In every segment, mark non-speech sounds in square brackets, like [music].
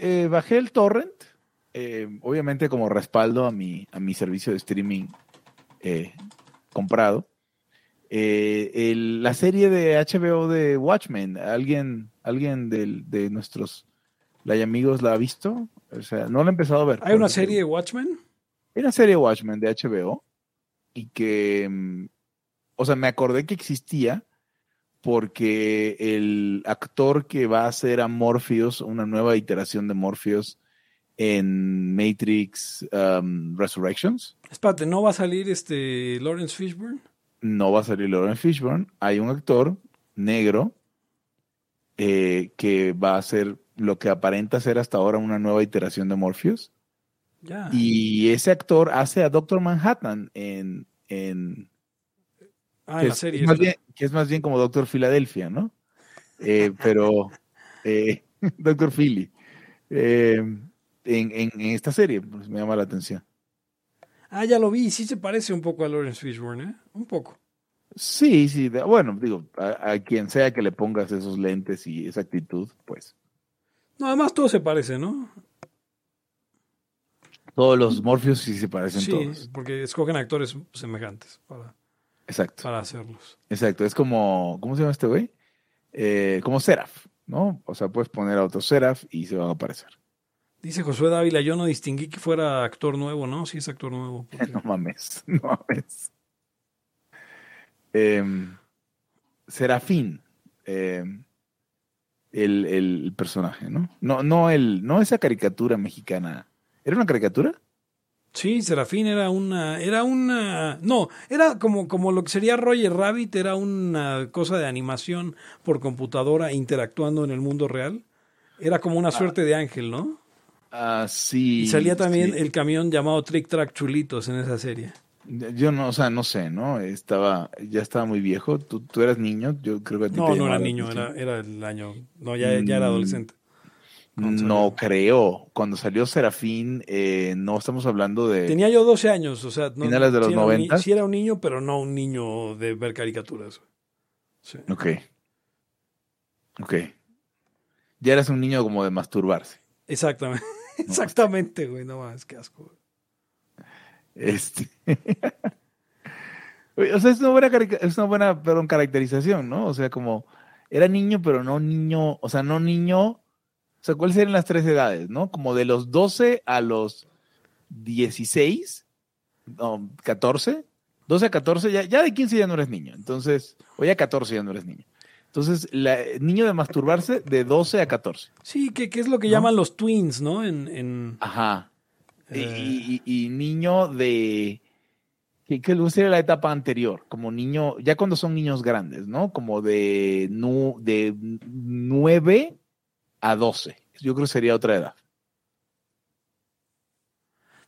eh, bajé el torrent, eh, obviamente como respaldo a mi, a mi servicio de streaming eh, comprado. El- la serie de HBO de Watchmen, ¿alguien, alguien del- de nuestros lay amigos la ha visto? O sea, no la he empezado a ver. ¿Hay una serie de Watchmen? Hay una serie de Watchmen de HBO y que, mm, o sea, me acordé que existía porque el actor que va a hacer a Morpheus, una nueva iteración de Morpheus en Matrix um, Resurrections, Espérate, ¿no va a salir este Lawrence Fishburne? no va a salir Lawrence Fishburne. Hay un actor negro eh, que va a hacer lo que aparenta ser hasta ahora una nueva iteración de Morpheus. Y ese actor hace a Doctor Manhattan en, en ah, que en la es, serie. es más bien, que es más bien como Doctor Filadelfia, ¿no? Eh, [laughs] pero eh, [laughs] Doctor Philly. Eh, en, en- en esta serie, pues me llama la atención. Ah, ya lo vi. Sí se parece un poco a Lawrence Fishburne, ¿eh? Un poco. Sí, sí, de- bueno, digo, a, a quien sea que le pongas esos lentes y esa actitud, pues No, además todo se parece, ¿no? todos los Morpheus sí se parecen Sí, todos. porque escogen actores semejantes para, Exacto, para hacerlos. exacto. Es como, ¿cómo se llama este güey? Eh, como Seraph, ¿no? O sea, puedes poner a otro Seraph y se van a aparecer. Dice Josué Dávila, yo no distinguí que fuera actor nuevo, ¿no? Sí es actor nuevo. porque- [laughs] No mames, [laughs] no mames. Em, Serafín, em, el, el personaje, ¿no? No, no, el, no esa caricatura mexicana. ¿Era una caricatura? Sí, Serafín era una, era una, no, era como, como lo que sería Roger Rabbit, era una cosa de animación por computadora interactuando en el mundo real. Era como una suerte de ángel, ¿no? Ah, sí. Y salía también sí. el camión llamado Trick Track Chulitos en esa serie. Yo no, o sea, no sé, ¿no? Estaba, ya estaba muy viejo. Tú, tú eras niño, yo creo que a ti No, te no era niño, era, era el año, no, ya, ya era Mm, adolescente. No creo. Cuando salió Serafín, eh, no estamos hablando de. Tenía yo 12 años, o sea, no, ¿Finales de los ni- 90? sí era un niño, pero no un niño de ver caricaturas. Sí. Ok. Ok. Ya eras un niño como de masturbarse. Exactamente, [laughs] exactamente, güey, no más, qué asco. Este. [laughs] O sea, es una buena, es una buena perdón, caracterización, ¿no? O sea, como era niño, pero no niño, o sea, no niño. O sea, ¿cuáles serían las tres edades, no? Como de los 12 a los 16, no, 14. 12 a 14, ya, ya de 15 ya no eres niño. Entonces, o ya 14 ya no eres niño. Entonces, la, niño de masturbarse de 12 a 14. Sí, que, que es lo que ¿No? llaman los twins, ¿no? En, en Ajá. Y- eh, Y, y- y niño de. Que, que sería la etapa anterior, como niño, ya cuando son niños grandes, ¿no? Como de, nu, de 9 a 12. Yo creo que sería otra edad.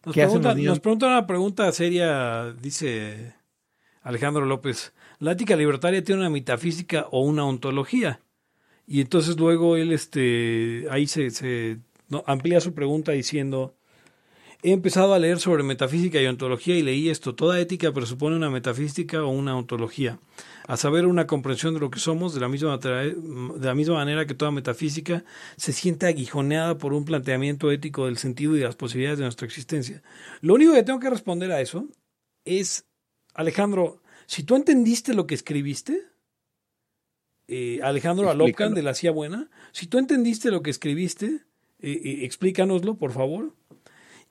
nos, ¿qué hacen pregunta, nos una pregunta seria, dice Alejandro López. ¿La ética libertaria tiene una metafísica o una ontología? Y entonces luego él este, ahí se, se no, amplía su pregunta diciendo, he empezado a leer sobre metafísica y ontología y leí esto, toda ética presupone una metafísica o una ontología, a saber, una comprensión de lo que somos de la misma, de la misma manera que toda metafísica se siente aguijoneada por un planteamiento ético del sentido y de las posibilidades de nuestra existencia. Lo único que tengo que responder a eso es, Alejandro, si tú entendiste lo que escribiste, eh, Alejandro Alopcan de la Cia Buena, si tú entendiste lo que escribiste, eh, eh, explícanoslo, por favor.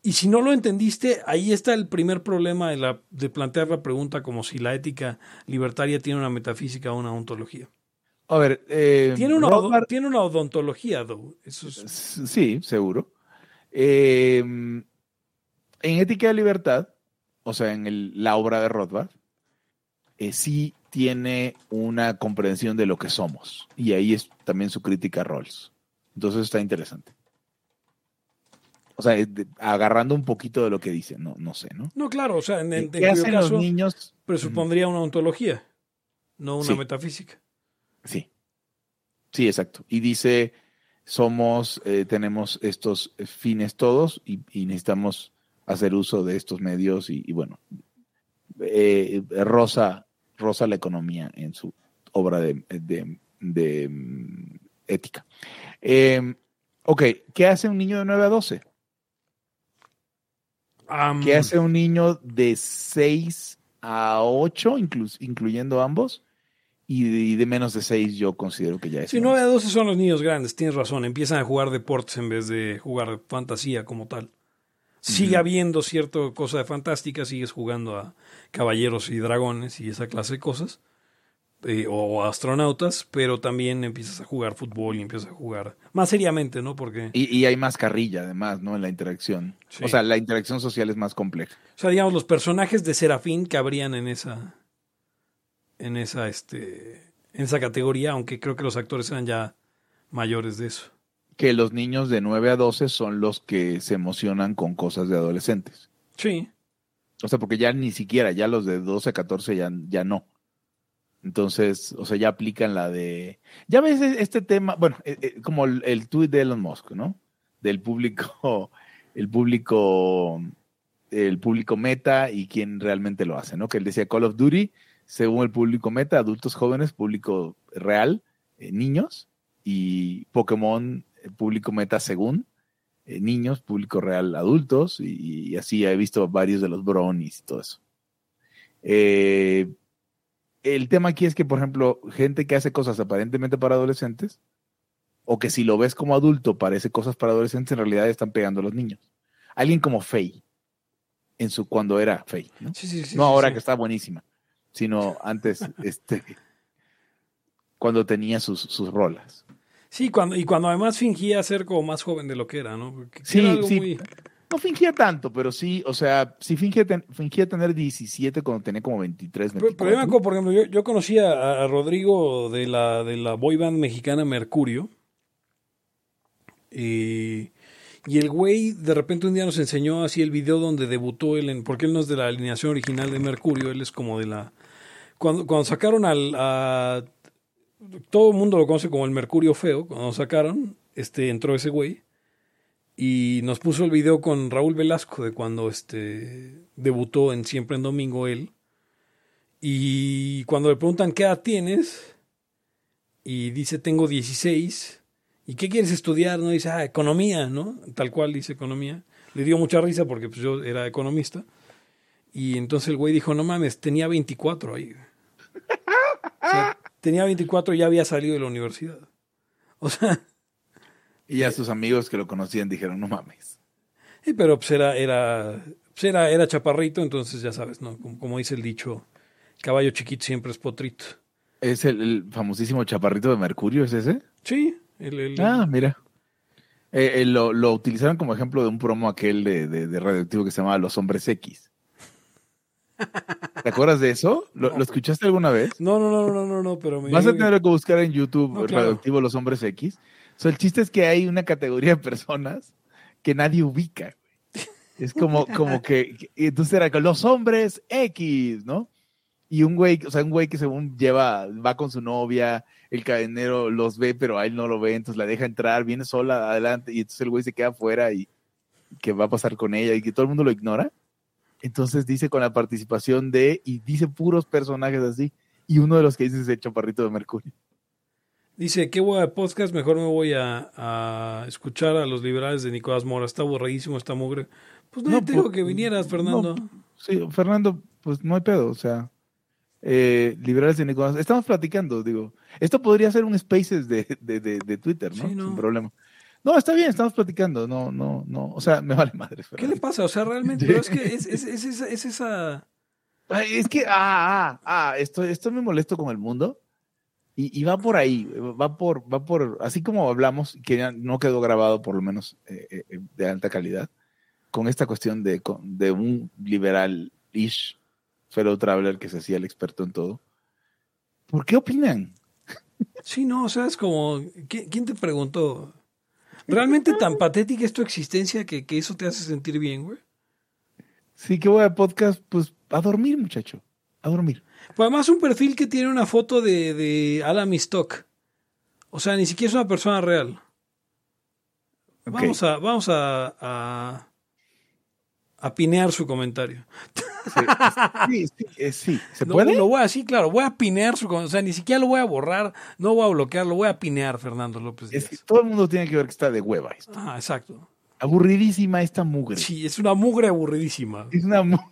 Y si no lo entendiste, ahí está el primer problema de, la, de plantear la pregunta como si la ética libertaria tiene una metafísica o una ontología. A ver, eh, Tiene una, Rothbard- tiene una odontología, though. Eso es- S- Sí, seguro. Eh, en Ética de Libertad, o sea, en el- la obra de Rothbard, eh, sí tiene una comprensión de lo que somos. Y ahí es también su crítica a Rawls. Entonces está interesante. O sea, de- agarrando un poquito de lo que dice, no, no sé, ¿no? No, claro, o sea, en, en, ¿Qué hacen los niños? presupondría una ontología, no una Sí. metafísica. Sí. Sí, exacto. Y dice, somos, eh, tenemos estos fines todos y, y necesitamos hacer uso de estos medios y, y bueno, eh, rosa, rosa la economía en su obra de, de- de, mm, ética. Eh, Ok, ¿qué hace un niño de 9 a 12? Am, ¿Qué hace un niño de 6 a 8, inclu- incluyendo ambos? Y de, y de menos de 6 yo considero que ya es. Sí, un 9 a 12 son los niños grandes, tienes razón. Empiezan a jugar deportes en vez de jugar fantasía como tal. Sigue habiendo cierta cosa de fantástica, sigues jugando a caballeros y dragones y esa clase de cosas. Eh, o astronautas, pero también empiezas a jugar fútbol y empiezas a jugar más seriamente, ¿no? Porque, Y, y hay más carrilla, además, ¿no? En la interacción. Sí. O sea, la interacción social es más compleja. o sea, digamos, los personajes de Serafín cabrían en esa, en esa, este, en esa categoría, aunque creo que los actores eran ya mayores de eso. Que los niños de 9 a 12 son los que se emocionan con cosas de adolescentes. Sí, O sea, porque ya ni siquiera, ya los de 12 a 14 ya, ya no. Entonces, o sea, ya aplican la de... Ya ves e- este tema, bueno, eh, eh, como el, el tuit de Elon Musk, ¿no? Del público, [laughs] el público, el público meta y quién realmente lo hace, ¿no? Que él decía Call of Duty, según el público meta, adultos jóvenes, público real, eh, niños, y Pokémon, eh, público meta según, eh, niños, público real, adultos, y, así he visto varios de los brownies y todo eso. Eh, el tema aquí es que, por ejemplo, gente que hace cosas aparentemente para adolescentes, o que si lo ves como adulto parece cosas para adolescentes, en realidad están pegando a los niños. Alguien como Faye, en su cuando era Faye, ¿no? sí, sí, sí. no ahora que está buenísima, sino antes, [laughs] este, cuando tenía sus, sus rolas. Sí, cuando, y cuando además fingía ser como más joven de lo que era, ¿no? Porque Sí, era algo sí. muy- No fingía tanto, pero sí, o sea, sí fingía, ten- fingía tener 17 cuando tenía como 23, Pero, pero yo me 24. acuerdo, por ejemplo, yo, yo conocí a, a Rodrigo de la, de la boy band mexicana Mercurio. Y, y el güey de repente un día nos enseñó así el video donde debutó él, en, porque él no es de la alineación original de Mercurio, él es como de la... Cuando, cuando sacaron al... A, todo el mundo lo conoce como el Mercurio Feo, cuando lo sacaron, este, entró ese güey y nos puso el video con Raúl Velasco de cuando este, debutó en Siempre en Domingo él. Y cuando le preguntan qué edad tienes, y dice tengo 16, ¿y qué quieres estudiar? No dice, ah, economía, ¿no? Tal cual dice economía. Le dio mucha risa porque pues, yo era economista. Y entonces el güey dijo, no mames, tenía 24 ahí. Tenía 24 y ya había salido de la universidad. O sea, Y ya sus amigos que lo conocían dijeron, no mames. sí, pero pues era, era, pues, era, era chaparrito, entonces ya sabes, ¿no? Como, como dice el dicho, caballo chiquito siempre es potrito. ¿Es el, el famosísimo chaparrito de Mercurio, es ese? Sí, el, el- Ah, mira. Eh, eh, lo, lo utilizaron como ejemplo de un promo aquel de, de, de radioactivo que se llamaba Los Hombres X. ¿Te acuerdas de eso? ¿Lo, No. lo escuchaste alguna vez? No, no, no, no, no, no, pero me... Vas a tener que buscar en YouTube No, claro. Radioactivo Los Hombres X. O sea, el chiste es que hay una categoría de personas que nadie ubica. Es como, como que, entonces era con los hombres X, ¿no? Y un güey, o sea, un güey que según lleva, va con su novia, el cadenero los ve, pero a él no lo ve, entonces la deja entrar, viene sola adelante, y entonces el güey se queda afuera y que va a pasar con ella y que todo el mundo lo ignora. Entonces dice con la participación de, y dice puros personajes así, y uno de los que dice es el chaparrito de Mercurio. Dice, qué hueá de podcast, mejor me voy a, a escuchar a los liberales de Nicolás Mora. Está aburridísimo, está mugre. Pues no, No, te digo pues, que vinieras, Fernando. Sí, Fernando, pues no hay pedo, o sea, eh, liberales de Nicolás. Estamos platicando, digo, esto podría ser un spaces de, de, de, de Twitter, ¿no? Sí, no. Sin problema. No, está bien, estamos platicando, no, no, no, o sea, me vale madre. ¿Qué Fernando. le pasa? O sea, realmente, [laughs] pero es que es, es, es esa- es esa... Ay, es que, ah, ah, ah, estoy, estoy muy molesto con el mundo. Y, y va por ahí, va por, va por, así como hablamos, que ya no quedó grabado por lo menos eh, eh, de alta calidad, con esta cuestión de, de un liberal-ish fellow traveler que se hacía el experto en todo. ¿Por qué opinan? Sí, no, o sea, es como... ¿qui- ¿Quién te preguntó? ¿Realmente tan patética es tu existencia que, que eso te hace sentir bien, güey? Sí, que voy a podcast, pues a dormir, muchacho, a dormir. Pues además un perfil que tiene una foto de, de Alan Stock. O sea, ni siquiera es una persona real. Vamos a, vamos a, a, a pinear su comentario. Sí, sí, eh, sí. ¿Se [laughs] No, puede? Lo voy a, sí, claro, voy a pinear su, o sea, ni siquiera lo voy a borrar, no voy a bloquear, lo voy a pinear, Fernando López Es que Díaz. todo el mundo tiene que ver que está de hueva esto. Ah, exacto. Aburridísima esta mugre. Sí, es una mugre aburridísima. Es una mu- [laughs]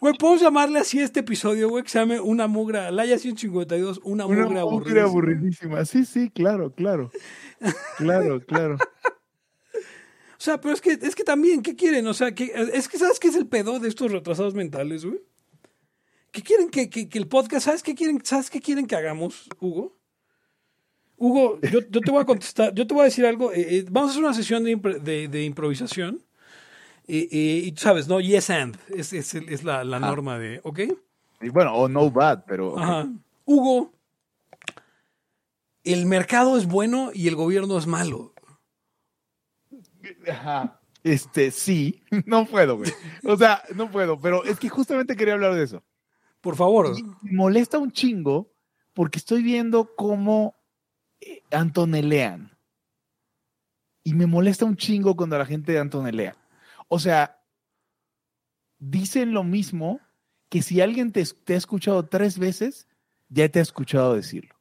Güey, podemos llamarle así a este episodio, güey, que se llame Una Mugra, Laya 152, Una, una Mugre mugre Aburridísima. aburridísima. Sí, sí, claro, claro. Claro, claro. [laughs] O sea, pero es que, es que también, ¿qué quieren? O sea, que, es que ¿sabes qué es el pedo de estos retrasados mentales, güey? ¿Qué quieren que, que- que el podcast, ¿sabes qué quieren, ¿sabes qué quieren que hagamos, Hugo? Hugo, yo, yo te voy a contestar, yo te voy a decir algo. eh, eh, vamos a hacer una sesión de, impre- de- de improvisación. Eh, eh, y tú sabes, ¿no? Yes and. Es, es, la, la norma de, ¿ok? Y bueno, o no bad, pero. Ajá. Hugo, el mercado es bueno y el gobierno es malo. Ajá. Este, sí, [laughs] no puedo, güey. O sea, no puedo, pero es que justamente quería hablar de eso. Por favor. Y me molesta un chingo porque estoy viendo cómo eh, antonelean. Y me molesta un chingo cuando la gente antonelea. O sea, dicen lo mismo que si alguien te, te ha escuchado tres veces, ya te ha escuchado decirlo.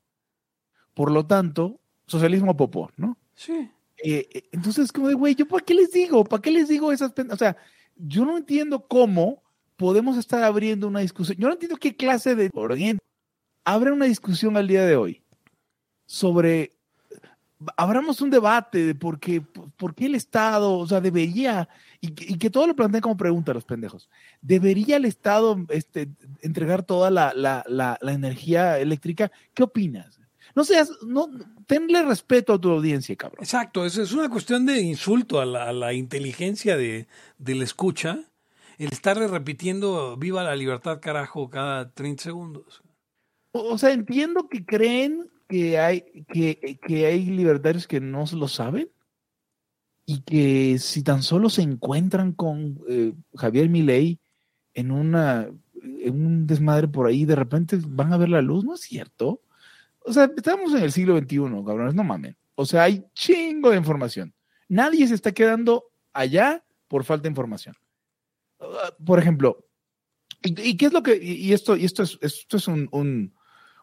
Por lo tanto, socialismo popó, ¿no? Sí. Eh, eh, entonces, como de, güey, ¿yo para qué les digo? ¿Para qué les digo esas O sea, yo no entiendo cómo podemos estar abriendo una discusión. Yo no entiendo qué clase de... Abre una discusión al día de hoy sobre... Abramos un debate de por qué, por qué el Estado, o sea, debería, y que, y que todo lo planteen como pregunta los pendejos, ¿debería el Estado este, entregar toda la, la, la, la energía eléctrica? ¿Qué opinas? No seas, no, tenle respeto a tu audiencia, cabrón. Exacto, es, es una cuestión de insulto a la, a la inteligencia de, de la escucha, el estarle repitiendo viva la libertad carajo cada 30 segundos. O, o sea, entiendo que creen que hay, que, que hay libertarios que no lo saben y que si tan solo se encuentran con eh, Javier Milei en, una, en un desmadre por ahí, de repente van a ver la luz, ¿no es cierto? O sea, estamos en el siglo XXI, cabrones, no mamen. O sea, hay chingo de información. Nadie se está quedando allá por falta de información. Uh, por ejemplo, ¿y, qué es lo que, y, esto, y esto es, esto es un, un,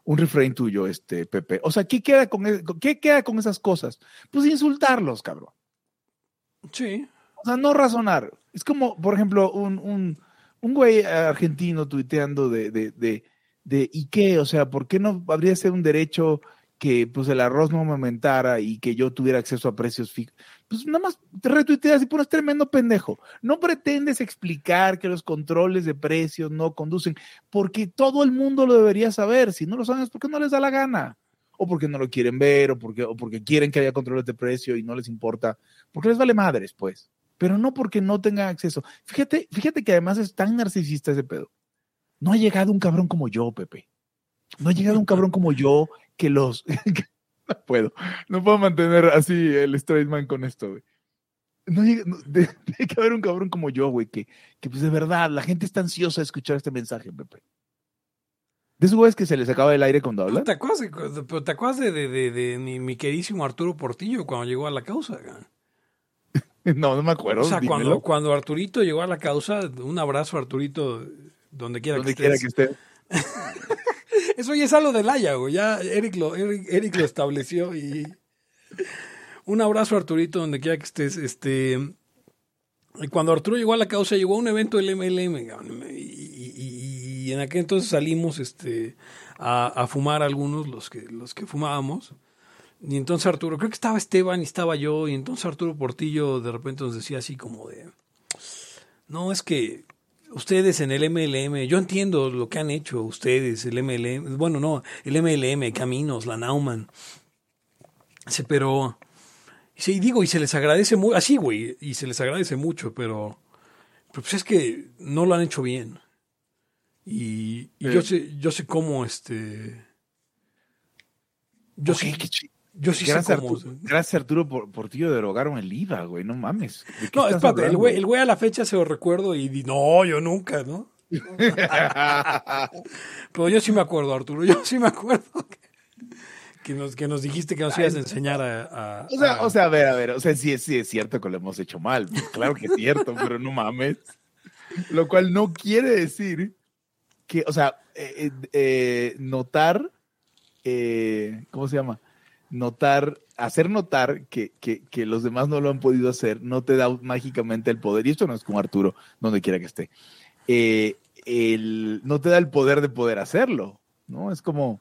un refrain tuyo, este, Pepe. O sea, ¿qué queda con, e- qué queda con esas cosas? Pues insultarlos, cabrón. Sí. O sea, no razonar. Es como, por ejemplo, un, un, un güey argentino tuiteando de, de, de, de, ¿y qué? O sea, ¿por qué no habría ser un derecho que pues el arroz no me aumentara y que yo tuviera acceso a precios fijos? Pues nada más te retuiteas y pones tremendo pendejo. No pretendes explicar que los controles de precios no conducen, porque todo el mundo lo debería saber. Si no lo saben es porque no les da la gana. O porque no lo quieren ver, o porque, o porque quieren que haya controles de precio y no les importa. Porque les vale madres, pues pero no porque no tengan acceso. Fíjate, fíjate que además es tan narcisista ese pedo. No ha llegado un cabrón como yo, Pepe. No ha llegado un [laughs] cabrón como yo que los... [laughs] no puedo, no puedo mantener así el straight man con esto, güey. No llega, no, de, [laughs] tiene que haber un cabrón como yo, güey, que, que pues de verdad la gente está ansiosa de escuchar este mensaje, Pepe. De esos güeyes que se les acaba el aire cuando hablan. ¿Te acuerdas, de, pero te acuerdas de, de, de, mi, mi, queridísimo Arturo Portillo cuando llegó a la causa? [laughs] No, no me acuerdo. O sea, cuando, cuando, Arturito llegó a la causa, un abrazo a Arturito donde quiera donde que quiera estés. que esté. [laughs] Eso ya es algo de Laia, güey. Ya Eric lo, Eric, Eric lo estableció y un abrazo a Arturito donde quiera que estés. Este, cuando Arturo llegó a la causa, llegó a un evento del MLM y, y, y en aquel entonces salimos este, a, a, fumar algunos, los que, los que fumábamos. Y entonces Arturo, creo que estaba Esteban y estaba yo, y entonces Arturo Portillo de repente nos decía así como de, no, es que ustedes en el MLM, yo entiendo lo que han hecho ustedes, el MLM, bueno, no, el MLM, Caminos, la Nauman, sí, pero, sí, digo, y se les agradece mucho, así, güey, y se les agradece mucho, pero, pero pues es que no lo han hecho bien. Y, y eh. yo sé, yo sé cómo, este... Yo okay, sí, yo sí gracias sé cómo. Arturo, gracias Arturo por, por ti derogaron el IVA, güey, no mames. No, espérate, el güey, el güey a la fecha se lo recuerdo y di, no, yo nunca, ¿no? [laughs] Pero yo sí me acuerdo, Arturo, yo sí me acuerdo que, que nos, que nos dijiste que nos ibas a enseñar a... a- O sea, a- o sea, a ver, a ver, o sea, sí, es- sí es cierto que lo hemos hecho mal, claro que es cierto, pero no mames. Lo cual no quiere decir que, o sea, eh, eh, eh, notar, eh, ¿cómo se llama? Notar, hacer notar que, que, que los demás no lo han podido hacer, no te da mágicamente el poder, y esto no es como Arturo, donde quiera que esté, eh, el, no te da el poder de poder hacerlo, ¿no? Es como,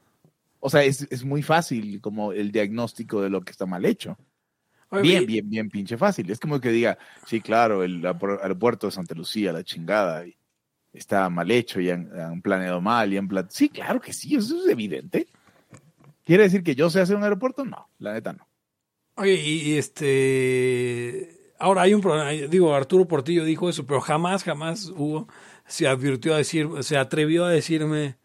o sea, es, es muy fácil como el diagnóstico de lo que está mal hecho. Oye, Bien, bien, bien, pinche fácil. Es como que diga, sí, claro, el aer- aeropuerto de Santa Lucía, la chingada, está mal hecho y han, han planeado mal y han plan... Sí, claro que sí, eso es evidente. ¿Quiere decir que yo sé hacer un aeropuerto? No, la neta no. Oye, y, y este. Ahora hay un problema. Digo, Arturo Portillo dijo eso, pero jamás, jamás Hugo se advirtió a decir, se atrevió a decirme: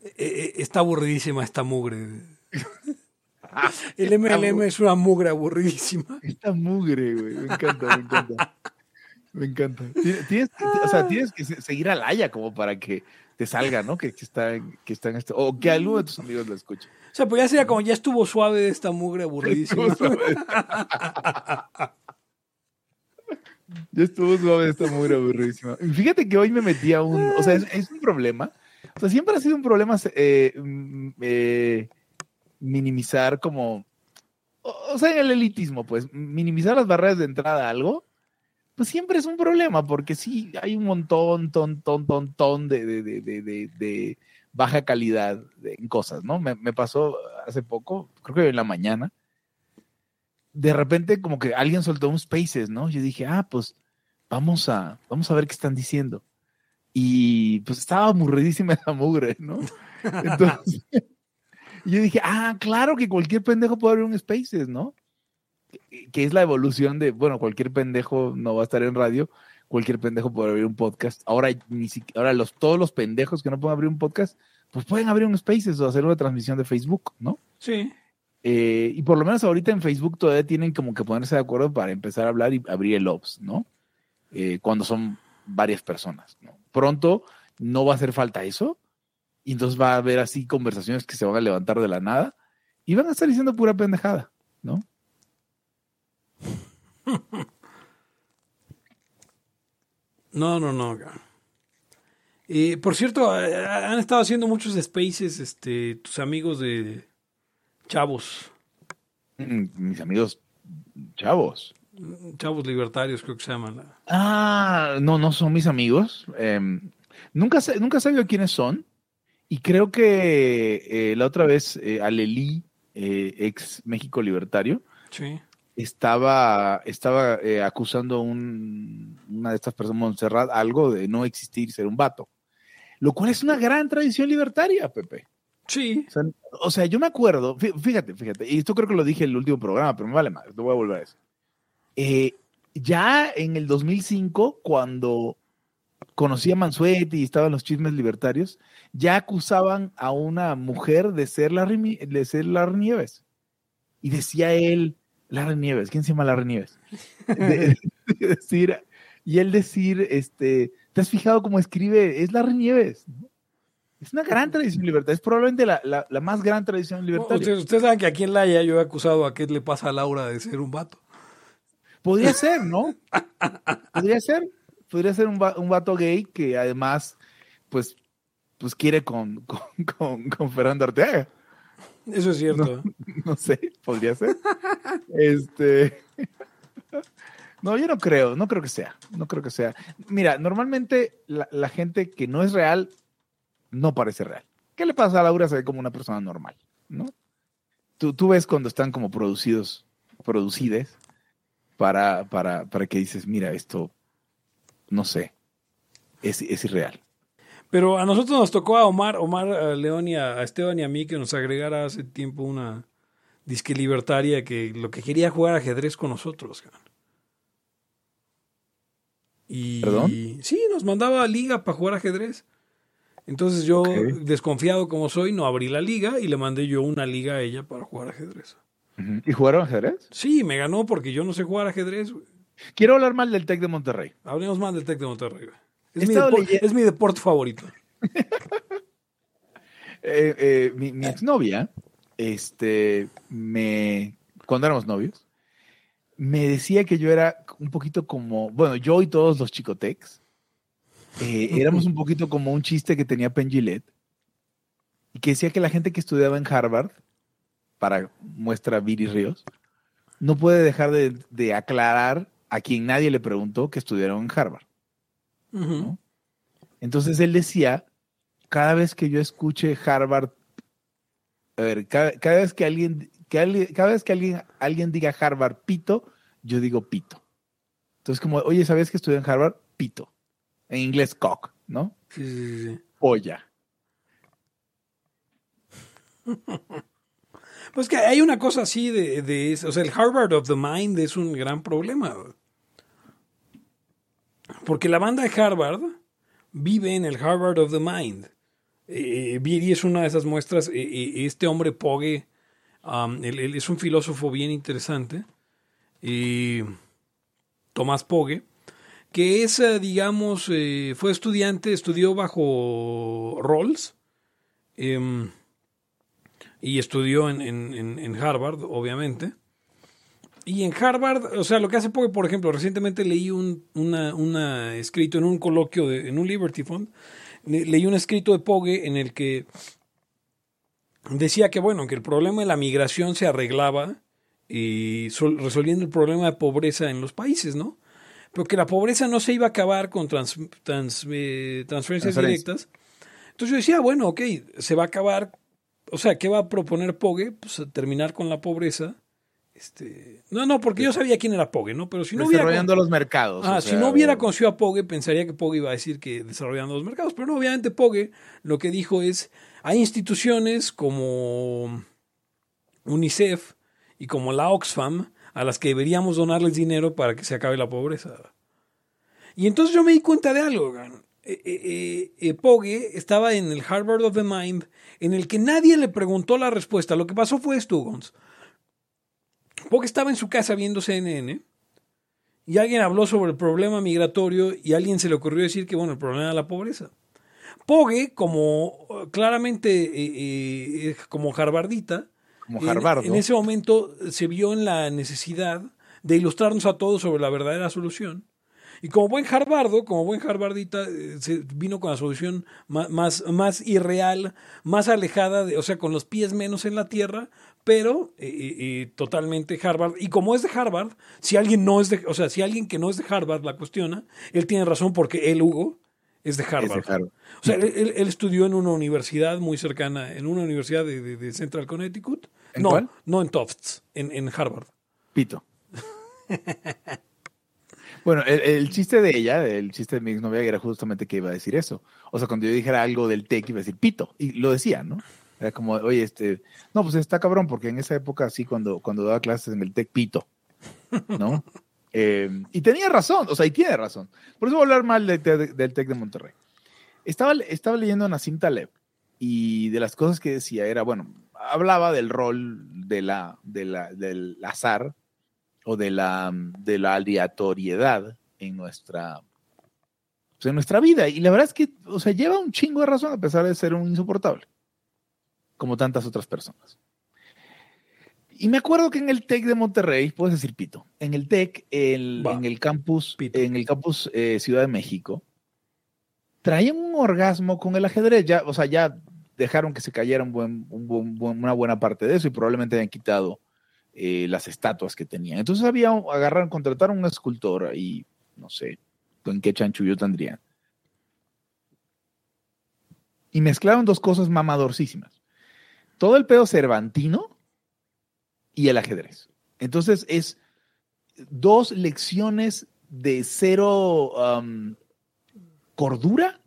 "Eh, eh, está aburridísima esta mugre. [laughs] El MLM es una mugre aburridísima. Esta mugre, güey. Me encanta, me encanta. [laughs] Me encanta. Tienes, o sea, tienes que se- seguir a Laia como para que te salga, ¿no? Que, que está, en- que está en esto. O que alguno de tus amigos lo escuche. O sea, pues ya sería como ya estuvo suave de esta mugre aburridísima. Ya estuvo suave esta mugre aburridísima. Fíjate que hoy me metí a un. O sea, es, es un problema. O sea, siempre ha sido un problema eh, mm, eh, minimizar como. O, o sea, en el elitismo, pues, minimizar las barreras de entrada a algo, pues siempre es un problema, porque sí, hay un montón, ton, ton, ton, ton de, de, de, de, de- de baja calidad en cosas, ¿no? Me, me pasó hace poco, creo que en la mañana, de repente como que alguien soltó un Spaces, ¿no? Yo dije, ah, pues vamos a, vamos a ver qué están diciendo. Y pues estaba aburridísima esa mugre, ¿no? [laughs] Entonces, [laughs] yo dije, ah, claro que cualquier pendejo puede abrir un Spaces, ¿no? Que- es la evolución de, bueno, cualquier pendejo no va a estar en radio, cualquier pendejo puede abrir un podcast. Ahora, ni si- ahora los, todos los pendejos que no pueden abrir un podcast, pues pueden abrir un Spaces o hacer una transmisión de Facebook, ¿no? Sí. Eh, y por lo menos ahorita en Facebook todavía tienen como que ponerse de acuerdo para empezar a hablar y abrir el Ops, ¿no? Eh, cuando son varias personas, ¿no? Pronto no va a hacer falta eso y entonces va a haber así conversaciones que se van a levantar de la nada y van a estar diciendo pura pendejada, ¿no? [laughs] No, no, no. Eh, por cierto, eh, han estado haciendo muchos spaces, este, tus amigos de chavos, Mm, Mis amigos chavos. chavos libertarios, creo que se llaman. Ah, no, no son mis amigos. Em, nunca, nunca sabido quiénes son. Y creo que eh, la otra vez eh, Alelí, eh, ex México Libertario, Sí. Estaba, estaba eh, acusando un, una de estas personas, Montserrat, algo de no existir, ser un vato. Lo cual es una gran tradición libertaria, Pepe. Sí. O sea, o sea, yo me acuerdo, fí- fíjate, fíjate, y esto creo que lo dije en el último programa, pero me vale más, lo voy a volver a decir. Eh, ya en el 2005, cuando conocí a Mansuetti y estaban los chismes libertarios, ya acusaban a una mujer de ser Mi- de ser Nieves. Y decía él, Larry Nieves, ¿quién se llama Larry Nieves? De- [laughs] de decir, y él decir, este, ¿te has fijado cómo escribe? Es Larry Nieves. ¿no? Es una gran tradición libertaria, es probablemente la, la- la más gran tradición libertaria. Ustedes, ustedes saben que aquí en Laia yo he acusado a qué le pasa a Laura de ser un vato. Podría ser, ¿no? Podría ser. Podría ser un, va- un vato gay que además, pues, pues quiere con, con, con, con Fernando Arteaga. Eso es [laughs] cierto. [laughs] No sé, podría ser. Este. No, yo no creo, no creo que sea. No creo que sea. Mira, normalmente la, la gente que no es real no parece real. ¿Qué le pasa a Laura? Se ve como una persona normal, ¿no? Tú, tú ves cuando están como producidos, producides, para, para, para que dices, mira, esto, no sé, es, es irreal. Pero a nosotros nos tocó a Omar, Omar a León y a, Esteban y a mí que nos agregara hace tiempo una disque libertaria que lo que quería jugar ajedrez con nosotros. Y ¿Perdón? sí, nos mandaba a liga para jugar ajedrez. Entonces yo, desconfiado como soy, no abrí la liga y le mandé yo una liga a ella para jugar ajedrez. ¿Y jugaron ajedrez? Sí, me ganó porque yo no sé jugar ajedrez. güey. Quiero hablar mal del TEC de Monterrey. Hablemos más del Tec de Monterrey. güey. Es mi, es deporte favorito. [laughs] Eh, eh, mi, mi exnovia este, me, cuando éramos novios, me decía que yo era un poquito como, bueno, yo y todos los chicotex, eh, éramos un poquito como un chiste que tenía Penn Gillette, y que decía que la gente que estudiaba en Harvard, para muestra Viri Ríos, no puede dejar de, de aclarar a quien nadie le preguntó que estudiaron en Harvard. ¿No? Entonces él decía, cada vez que yo escuche Harvard, a ver, cada, cada vez que alguien, que alguien, cada vez que alguien, alguien diga Harvard pito, yo digo pito. Entonces como, oye, ¿sabes que estudié en Harvard? Pito. En inglés cock, ¿no? Sí, sí, sí. Polla. [laughs] Pues que hay una cosa así de, de, o sea, el Harvard of the Mind es un gran problema. Porque la banda de Harvard vive en el Harvard of the Mind. Eh, y es una de esas muestras. Eh, eh, este hombre Pogue um, es un filósofo bien interesante. Y Tomás Pogue, que es, eh, digamos, eh, fue estudiante, estudió bajo Rawls. em, y estudió en- en- en Harvard, obviamente. Y en Harvard, o sea, lo que hace Pogue, por ejemplo, recientemente leí un una, una escrito en un coloquio, de, en un Liberty Fund, le- leí un escrito de Pogue en el que decía que, bueno, que el problema de la migración se arreglaba y sol- resolviendo el problema de pobreza en los países, ¿no? Pero que la pobreza no se iba a acabar con trans- trans- eh, transferencias Transferencia. directas. Entonces yo decía, bueno, ok, se va a acabar. O sea, ¿qué va a proponer Pogue? Pues terminar con la pobreza. Este, no, no, porque yo sabía quién era Pogue, ¿no? Pero si no hubiera. Desarrollando los mercados. Ah, o si no hubiera conocido a Pogue, pensaría que Pogue iba a decir que desarrollando los mercados. Pero no, obviamente Pogue lo que dijo es, hay instituciones como UNICEF y como la Oxfam a las que deberíamos donarles dinero para que se acabe la pobreza. Y entonces yo me di cuenta de algo. Eh, eh, eh, eh, Pogue estaba en el Harvard of the Mind, en el que nadie le preguntó la respuesta. Lo que pasó fue esto, Gons. Pogue estaba en su casa viendo CNN y alguien habló sobre el problema migratorio y a alguien se le ocurrió decir que, bueno, el problema era la pobreza. Pogue, como eh, claramente eh, eh, como Harvardita, Como en-. En, ese momento se vio en la necesidad de ilustrarnos a todos sobre la verdadera solución. Y como buen Harvardo, como buen Harvardita, eh, se vino con la solución más, más, más irreal, más alejada, de, o sea, con los pies menos en la tierra, pero eh, eh, eh, totalmente Harvard. Y como es de Harvard, si alguien no es de, o sea, si alguien que no es de Harvard la cuestiona, él tiene razón porque él, Hugo, es de Harvard. Es de Harvard. O sea, él, estudió en una universidad muy cercana, en una universidad de, de- de Central Connecticut. ¿En no, cuál? no en Tufts, en, en Harvard. Pito. [laughs] bueno, el, el chiste de ella, el chiste de mi exnovia era justamente que iba a decir eso. O sea, cuando yo dijera algo del TEC iba a decir pito. Y lo decía, ¿no? Era como, oye, este, no, pues está cabrón, porque en esa época sí, cuando, cuando daba clases en el TEC, pito. ¿No? [laughs] Eh, y tenía razón, o sea, y tiene razón. Por eso voy a hablar mal de- de- del TEC de Monterrey. Estaba, estaba leyendo a Nassim Taleb y de las cosas que decía era, bueno, hablaba del rol de la, de la, del azar o de la, de la aleatoriedad en nuestra, pues, en nuestra vida. Y la verdad es que, o sea, lleva un chingo de razón a pesar de ser un insoportable, como tantas otras personas. Y me acuerdo que en el TEC de Monterrey, puedes decir Pito, en el TEC, el- en el campus, Pito. en el campus eh, Ciudad de México, traían un orgasmo con el ajedrez. Ya, o sea, ya dejaron que se cayera un buen, un buen- buen- una buena parte de eso y probablemente hayan quitado eh, las estatuas que tenían. Entonces había, agarraron, contrataron un escultor y no sé con qué chanchullo tendrían. Y mezclaron dos cosas mamadorcísimas. Todo el pedo cervantino y el ajedrez. Entonces es dos lecciones de cero um, cordura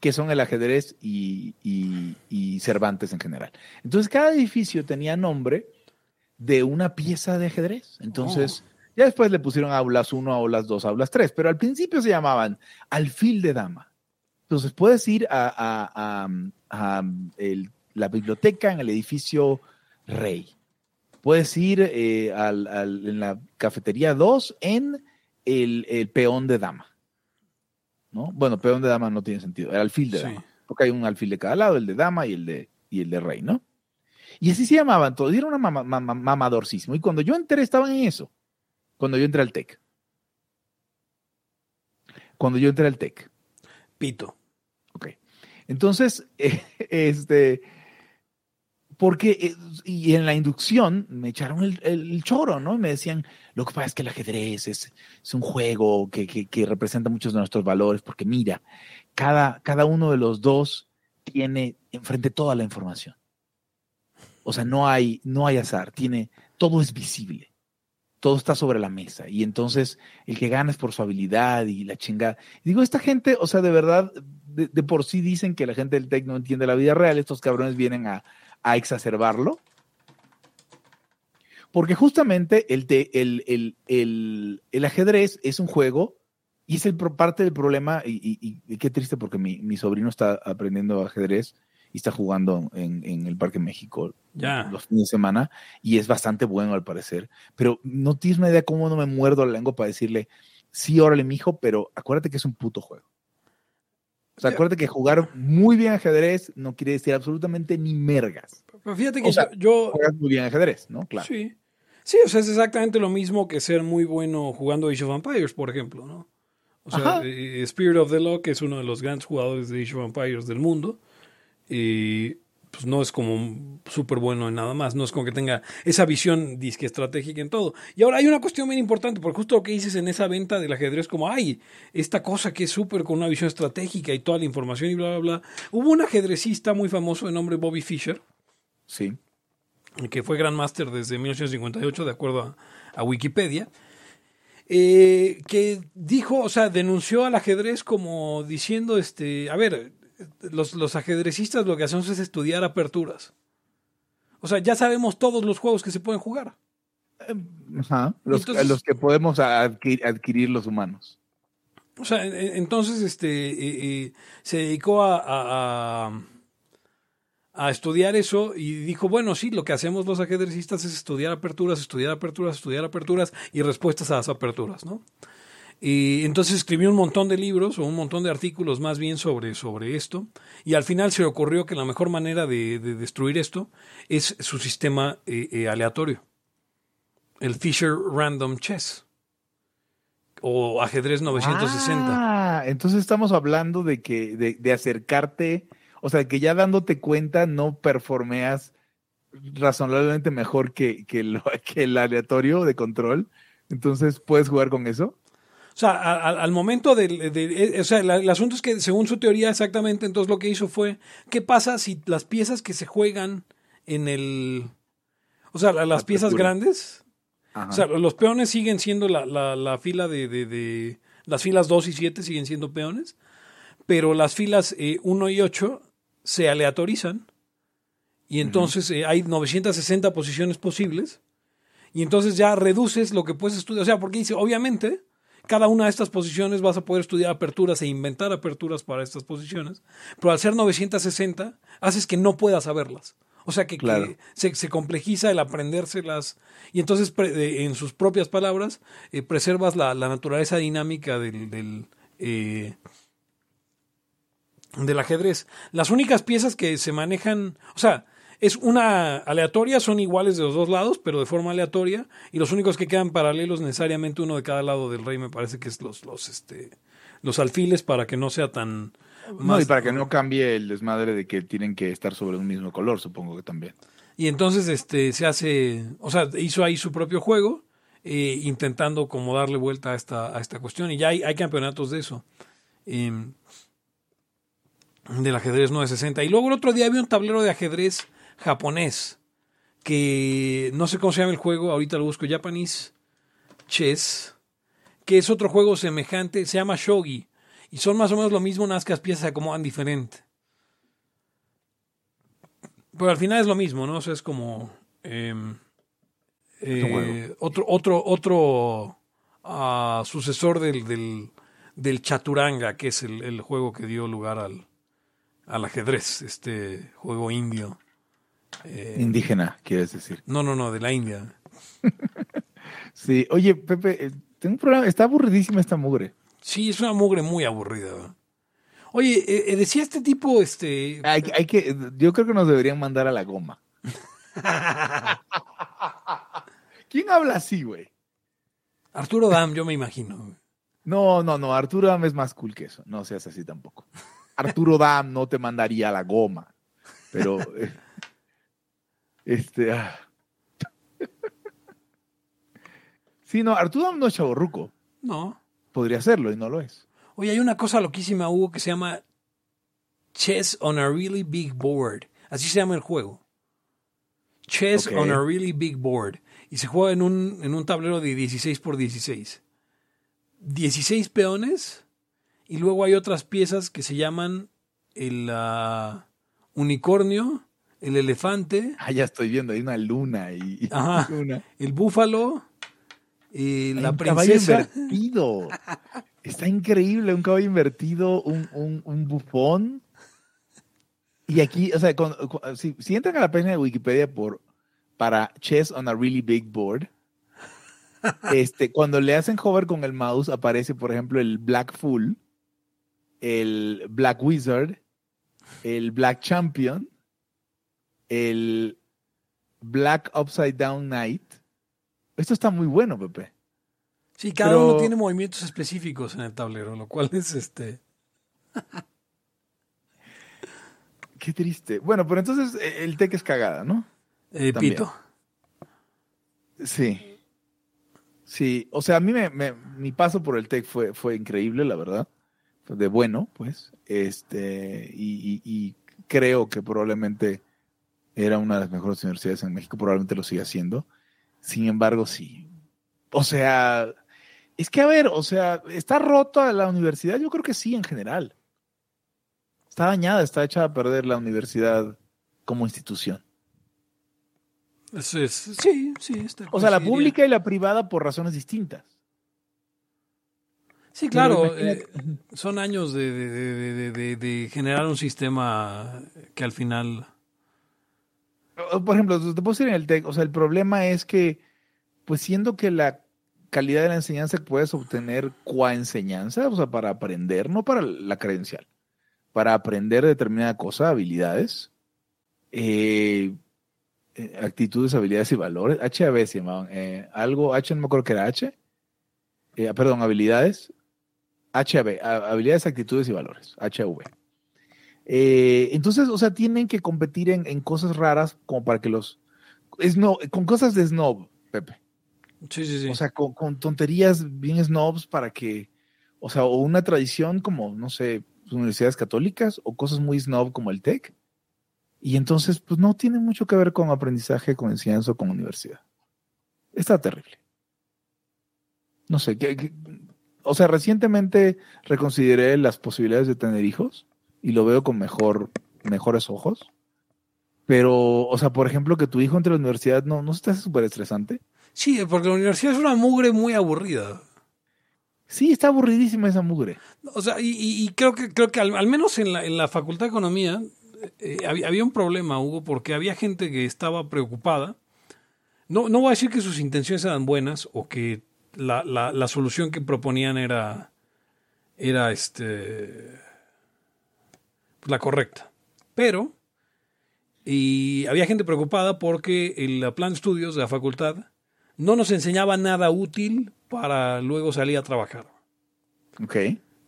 que son el ajedrez y, y- y Cervantes en general. Entonces cada edificio tenía nombre de una pieza de ajedrez. Entonces ya después le pusieron aulas 1, aulas 2, aulas 3, pero al principio se llamaban alfil de dama. Entonces puedes ir a, a- a- a, el- la biblioteca en el edificio Rey. Puedes ir eh, al- al- en la cafetería 2 en el, el peón de dama. ¿No? Bueno, peón de dama no tiene sentido, el alfil de Sí. dama. Porque hay un alfil de cada lado, el de dama y el de, y el de rey, ¿no? Y así se llamaban todos, y era una mama- mama- mamadorcísimo. Y cuando yo entré, estaban en eso. Cuando yo entré al TEC. Cuando yo entré al TEC. Pito. Ok. Entonces, eh, [laughs] este, porque, eh, y en la inducción me echaron el, el choro, ¿no? Me decían, lo que pasa es que el ajedrez es, un juego que, representa muchos de nuestros valores, porque mira, cada, cada uno de los dos tiene enfrente toda la información. O sea, no hay, no hay azar, tiene, todo es visible. Todo está sobre la mesa. Y entonces el que gana es por su habilidad y la chingada. Digo, esta gente, o sea, de verdad, de, de por sí dicen que la gente del TEC no entiende la vida real. Estos cabrones vienen a, a exacerbarlo. Porque justamente el, te- el, el, el, el ajedrez es un juego y es el, parte del problema. Y, y- y- y qué triste porque mi, mi sobrino está aprendiendo ajedrez y está jugando en, en el Parque México Ya. los fines de semana y es bastante bueno al parecer. Pero no tienes una idea cómo no me muerdo la lengua para decirle, sí, órale, mijo, pero acuérdate que es un puto juego. Sea, acuérdate que jugar muy bien ajedrez no quiere decir absolutamente ni mergas. Pero fíjate que O sea, yo, yo- Juegas muy bien ajedrez, ¿no? Claro. Sí. Sí, o sea, es exactamente lo mismo que ser muy bueno jugando Age of Empires, por ejemplo, ¿no? O sea, Ajá. eh, Spirit of the que es uno de los grandes jugadores de Age of Empires del mundo, y pues no es como súper bueno en nada más, no es como que tenga esa visión disque estratégica en todo. Y ahora hay una cuestión bien importante, porque justo lo que dices en esa venta del ajedrez, como, ay, esta cosa que es súper con una visión estratégica y toda la información y bla, bla, bla. Hubo un ajedrecista muy famoso de nombre Bobby Fischer, Sí. que fue Grandmaster desde 1958, de acuerdo a, a Wikipedia, eh, que dijo, o sea, denunció al ajedrez como diciendo, este, a ver, los, los ajedrecistas lo que hacemos es estudiar aperturas. O sea, ya sabemos todos los juegos que se pueden jugar. Ajá. Los, Entonces- los que podemos adquirir, adquirir los humanos. O sea, en- en- entonces este, eh, eh, se dedicó a, a- a- a estudiar eso y dijo, bueno, sí, lo que hacemos los ajedrecistas es estudiar aperturas, estudiar aperturas, estudiar aperturas y respuestas a las aperturas, ¿no? Y entonces escribió un montón de libros o un montón de artículos más bien sobre, sobre esto y al final se le ocurrió que la mejor manera de, de destruir esto es su sistema eh, eh, aleatorio, el Fisher Random Chess o ajedrez 960. Ah, entonces estamos hablando de que, de, de acercarte, o sea, que ya dándote cuenta no performeas razonablemente mejor que, que, lo- [laughs] que el aleatorio de control. Entonces, ¿puedes jugar con eso? O sea, al momento del... de- eh, o sea, el asunto es que según su teoría exactamente, entonces lo que hizo fue, ¿qué pasa si las piezas que se juegan en el... O sea, la- las piezas Apertura. grandes, Ajá. o sea, los peones siguen siendo la, la- la fila de, de- de- Las filas 2 y 7 siguen siendo peones, pero las filas 1 y 8 se aleatorizan y entonces eh, hay 960 posiciones posibles y entonces ya reduces lo que puedes estudiar. O sea, porque dice, obviamente, cada una de estas posiciones vas a poder estudiar aperturas e inventar aperturas para estas posiciones, pero al ser 960, haces que no puedas saberlas. O sea, que, que Claro. se, se complejiza el aprendérselas y entonces, pre- eh, en sus propias palabras, eh, preservas la, la naturaleza dinámica del, del, eh, del ajedrez. Las únicas piezas que se manejan, o sea, es una aleatoria, son iguales de los dos lados, pero de forma aleatoria, y los únicos que quedan paralelos necesariamente uno de cada lado del rey me parece que es los, los, este, los alfiles para que no sea tan... no, y para que no cambie el desmadre de que tienen que estar sobre un mismo color, supongo que también. Y entonces este se hace, o sea, hizo ahí su propio juego, eh, intentando como darle vuelta a esta, a esta cuestión. Y ya hay, hay campeonatos de eso. eh, del ajedrez 960. Y luego el otro día había un tablero de ajedrez japonés, que no sé cómo se llama el juego, ahorita lo busco, Japanese Chess, que es otro juego semejante, se llama Shogi. Y son más o menos lo mismo, nada más que las piezas se acomodan diferente. Pero al final es lo mismo, ¿no? O sea, es como em, eh, otro, otro, otro ah, sucesor del, del, del Chaturanga, que es el, el juego que dio lugar al, al ajedrez, este juego indio. Eh, Indígena, quieres decir. no, no, no, de la India. [laughs] Sí, oye, Pepe, eh, tengo un problema, está aburridísima esta mugre. Sí, es una mugre muy aburrida. Oye, eh, decía este tipo, este, Hay, hay que, yo creo que nos deberían mandar a la goma. [laughs] ¿Quién habla así, güey? Arturo Dam, yo me imagino. No, no, no, Arturo Dam es más cool que eso. No seas así tampoco. Arturo Dam no te mandaría a la goma. Pero, este, ah. Sí, no, Arturo no es chaborruco. No. Podría serlo y no lo es. Oye, hay una cosa loquísima, Hugo, que se llama Chess on a Really Big Board. Así se llama el juego. Chess on a Really Big Board. Y se juega en un, en un tablero de 16 por 16. 16 peones. Y luego hay otras piezas que se llaman el ah, unicornio, el elefante, Ah, ya estoy viendo, hay una luna y, [laughs] Ajá. una- el búfalo, y hay la un caballo princesa. invertido. [laughs] Está increíble, un caballo invertido, un, un, un bufón. Y aquí, o sea, con- con- si, si entran a la página de Wikipedia por, para Chess on a Really Big Board, [laughs] este, cuando le hacen hover con el mouse, aparece, por ejemplo, el Black Fool, el Black Wizard, el Black Champion, el Black Upside Down Knight. Esto está muy bueno, Pepe. Sí, cada Pero- uno tiene movimientos específicos en el tablero, lo cual es este. [laughs] Qué triste. Bueno, pero entonces eh, el tech es cagada, ¿no? eh, pito. Sí. Sí, o sea, a mí me, me- mi paso por el tech fue, fue increíble, la verdad. De bueno, pues. Este, y, y- y creo que probablemente era una de las mejores universidades en México, probablemente lo siga siendo. Sin embargo, sí. O sea, es que a ver, o sea, ¿está rota la universidad? Yo creo que sí, en general. Está dañada, está hecha a perder la universidad como institución. Eso es, sí, sí. este O sea, la pública y la privada por razones distintas. Sí, claro. Eh, son años de, de- de- de- de- de generar un sistema que al final. Por ejemplo, te puedo decir en el TEC, o sea, el problema es que, pues siendo que la calidad de la enseñanza que puedes obtener qua enseñanza, o sea, para aprender, no para la credencial, para aprender determinada cosa, habilidades, eh, eh, actitudes, habilidades y valores, HAB se llamaban, eh, algo, H no me acuerdo que era H, eh, perdón, habilidades, HAB, habilidades, actitudes y valores, HAV. Eh, entonces, o sea, tienen que competir en, en cosas raras como para que los... snob- con cosas de snob, Pepe. Sí, sí, sí. O sea, con, con tonterías bien snobs para que... O sea, o una tradición como, no sé, universidades católicas o cosas muy snob como el TEC. Y entonces, pues no tiene mucho que ver con aprendizaje, con enseñanza o con universidad. Está terrible. No sé, ¿qué- qué- o sea, recientemente reconsideré las posibilidades de tener hijos y lo veo con mejor, mejores ojos. Pero, o sea, por ejemplo, que tu hijo entre a la universidad no, no se te hace súper estresante. sí, porque la universidad es una mugre muy aburrida. Sí, está aburridísima esa mugre. O sea, y, y- creo que creo que al, al menos en la, en la Facultad de Economía eh, había, había un problema, Hugo, porque había gente que estaba preocupada. No, no voy a decir que sus intenciones eran buenas o que la, la- la solución que proponían era, era este, la correcta. Pero, y había gente preocupada porque el plan de estudios de la facultad no nos enseñaba nada útil para luego salir a trabajar. Ok.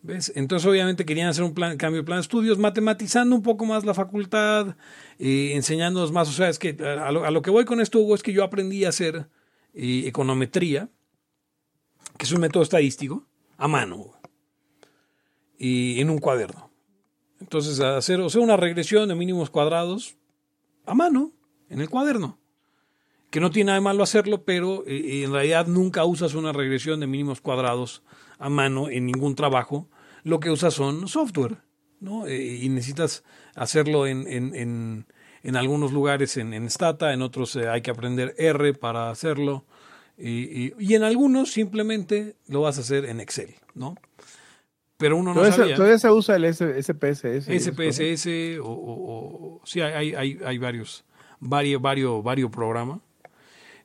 ¿Ves? Entonces, obviamente, querían hacer un plan, cambio de plan de estudios, matematizando un poco más la facultad, eh, enseñándonos más. O sea, es que a lo, a lo que voy con esto, Hugo, es que yo aprendí a hacer eh, econometría, que es un método estadístico, a mano, y en un cuaderno. Entonces, hacer o sea, una regresión de mínimos cuadrados a mano, en el cuaderno. Que no tiene nada de malo hacerlo, pero eh, en realidad nunca usas una regresión de mínimos cuadrados a mano en ningún trabajo. Lo que usas son software, ¿no? Eh, y necesitas hacerlo en, en, en, en algunos lugares en, en Stata, en otros eh, hay que aprender R para hacerlo. Y, y- y en algunos simplemente lo vas a hacer en Excel, ¿no? Pero uno no todavía, se, sabía. todavía se usa el SPSS. SPSS o, o- o- sí hay, hay, hay varios varios varios varios programas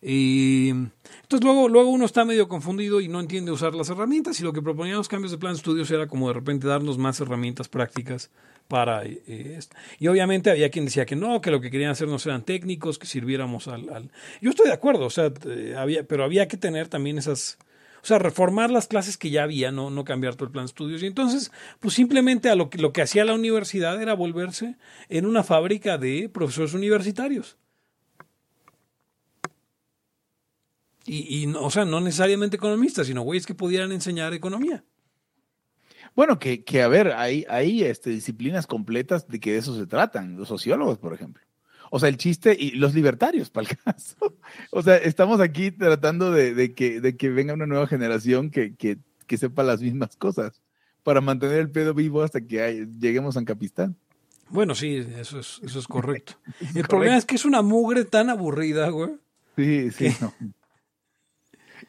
Y entonces luego, luego uno está medio confundido y no entiende usar las herramientas y lo que proponían los cambios de plan de estudios era como de repente darnos más herramientas prácticas para eh, esto. Y obviamente había quien decía que no, que lo que querían hacernos eran técnicos, que sirviéramos al... al... Yo estoy de acuerdo, o sea, eh, había, pero había que tener también esas... O sea, reformar las clases que ya había, no, no cambiar todo el plan de estudios. Y entonces, pues simplemente a lo que, lo que hacía la universidad era volverse en una fábrica de profesores universitarios. Y, y no, o sea, no necesariamente economistas, sino güeyes que pudieran enseñar economía. Bueno, que, que a ver, hay, hay este, disciplinas completas de que de eso se tratan, los sociólogos, por ejemplo. O sea, el chiste y los libertarios, para el caso. [laughs] O sea, estamos aquí tratando de, de, que, de que venga una nueva generación que, que, que, sepa las mismas cosas para mantener el pedo vivo hasta que hay, lleguemos a Capistán. Bueno, sí, eso es, eso es correcto. [laughs] el correcto. problema es que es una mugre tan aburrida, güey. Sí, sí, no.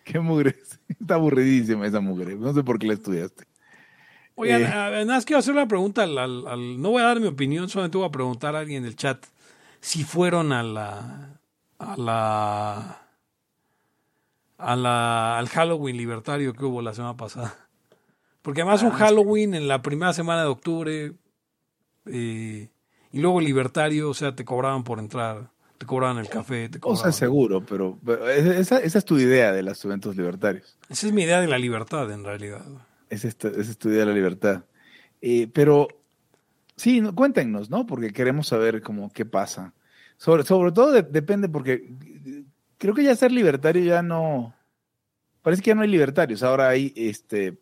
Qué mugre. [laughs] Está aburridísima esa mugre. No sé por qué la estudiaste. Oigan, eh, nada más quiero hacer una pregunta al, al, al, No voy a dar mi opinión, solamente voy a preguntar a alguien en el chat si fueron a la. a la. a la, al Halloween libertario que hubo la semana pasada. Porque además ah, un Halloween en la primera semana de octubre eh, y luego libertario, o sea, te cobraban por entrar, te cobraban el café, te cobraban. O sea, seguro, pero, pero esa, esa, es tu idea de los eventos libertarios. Esa es mi idea de la libertad, en realidad. Es, esta, es estudiar la libertad. Eh, pero sí, cuéntenos, ¿no? Porque queremos saber cómo qué pasa. Sobre, sobre todo de, depende, porque creo que ya ser libertario ya no. Parece que ya no hay libertarios. Ahora hay este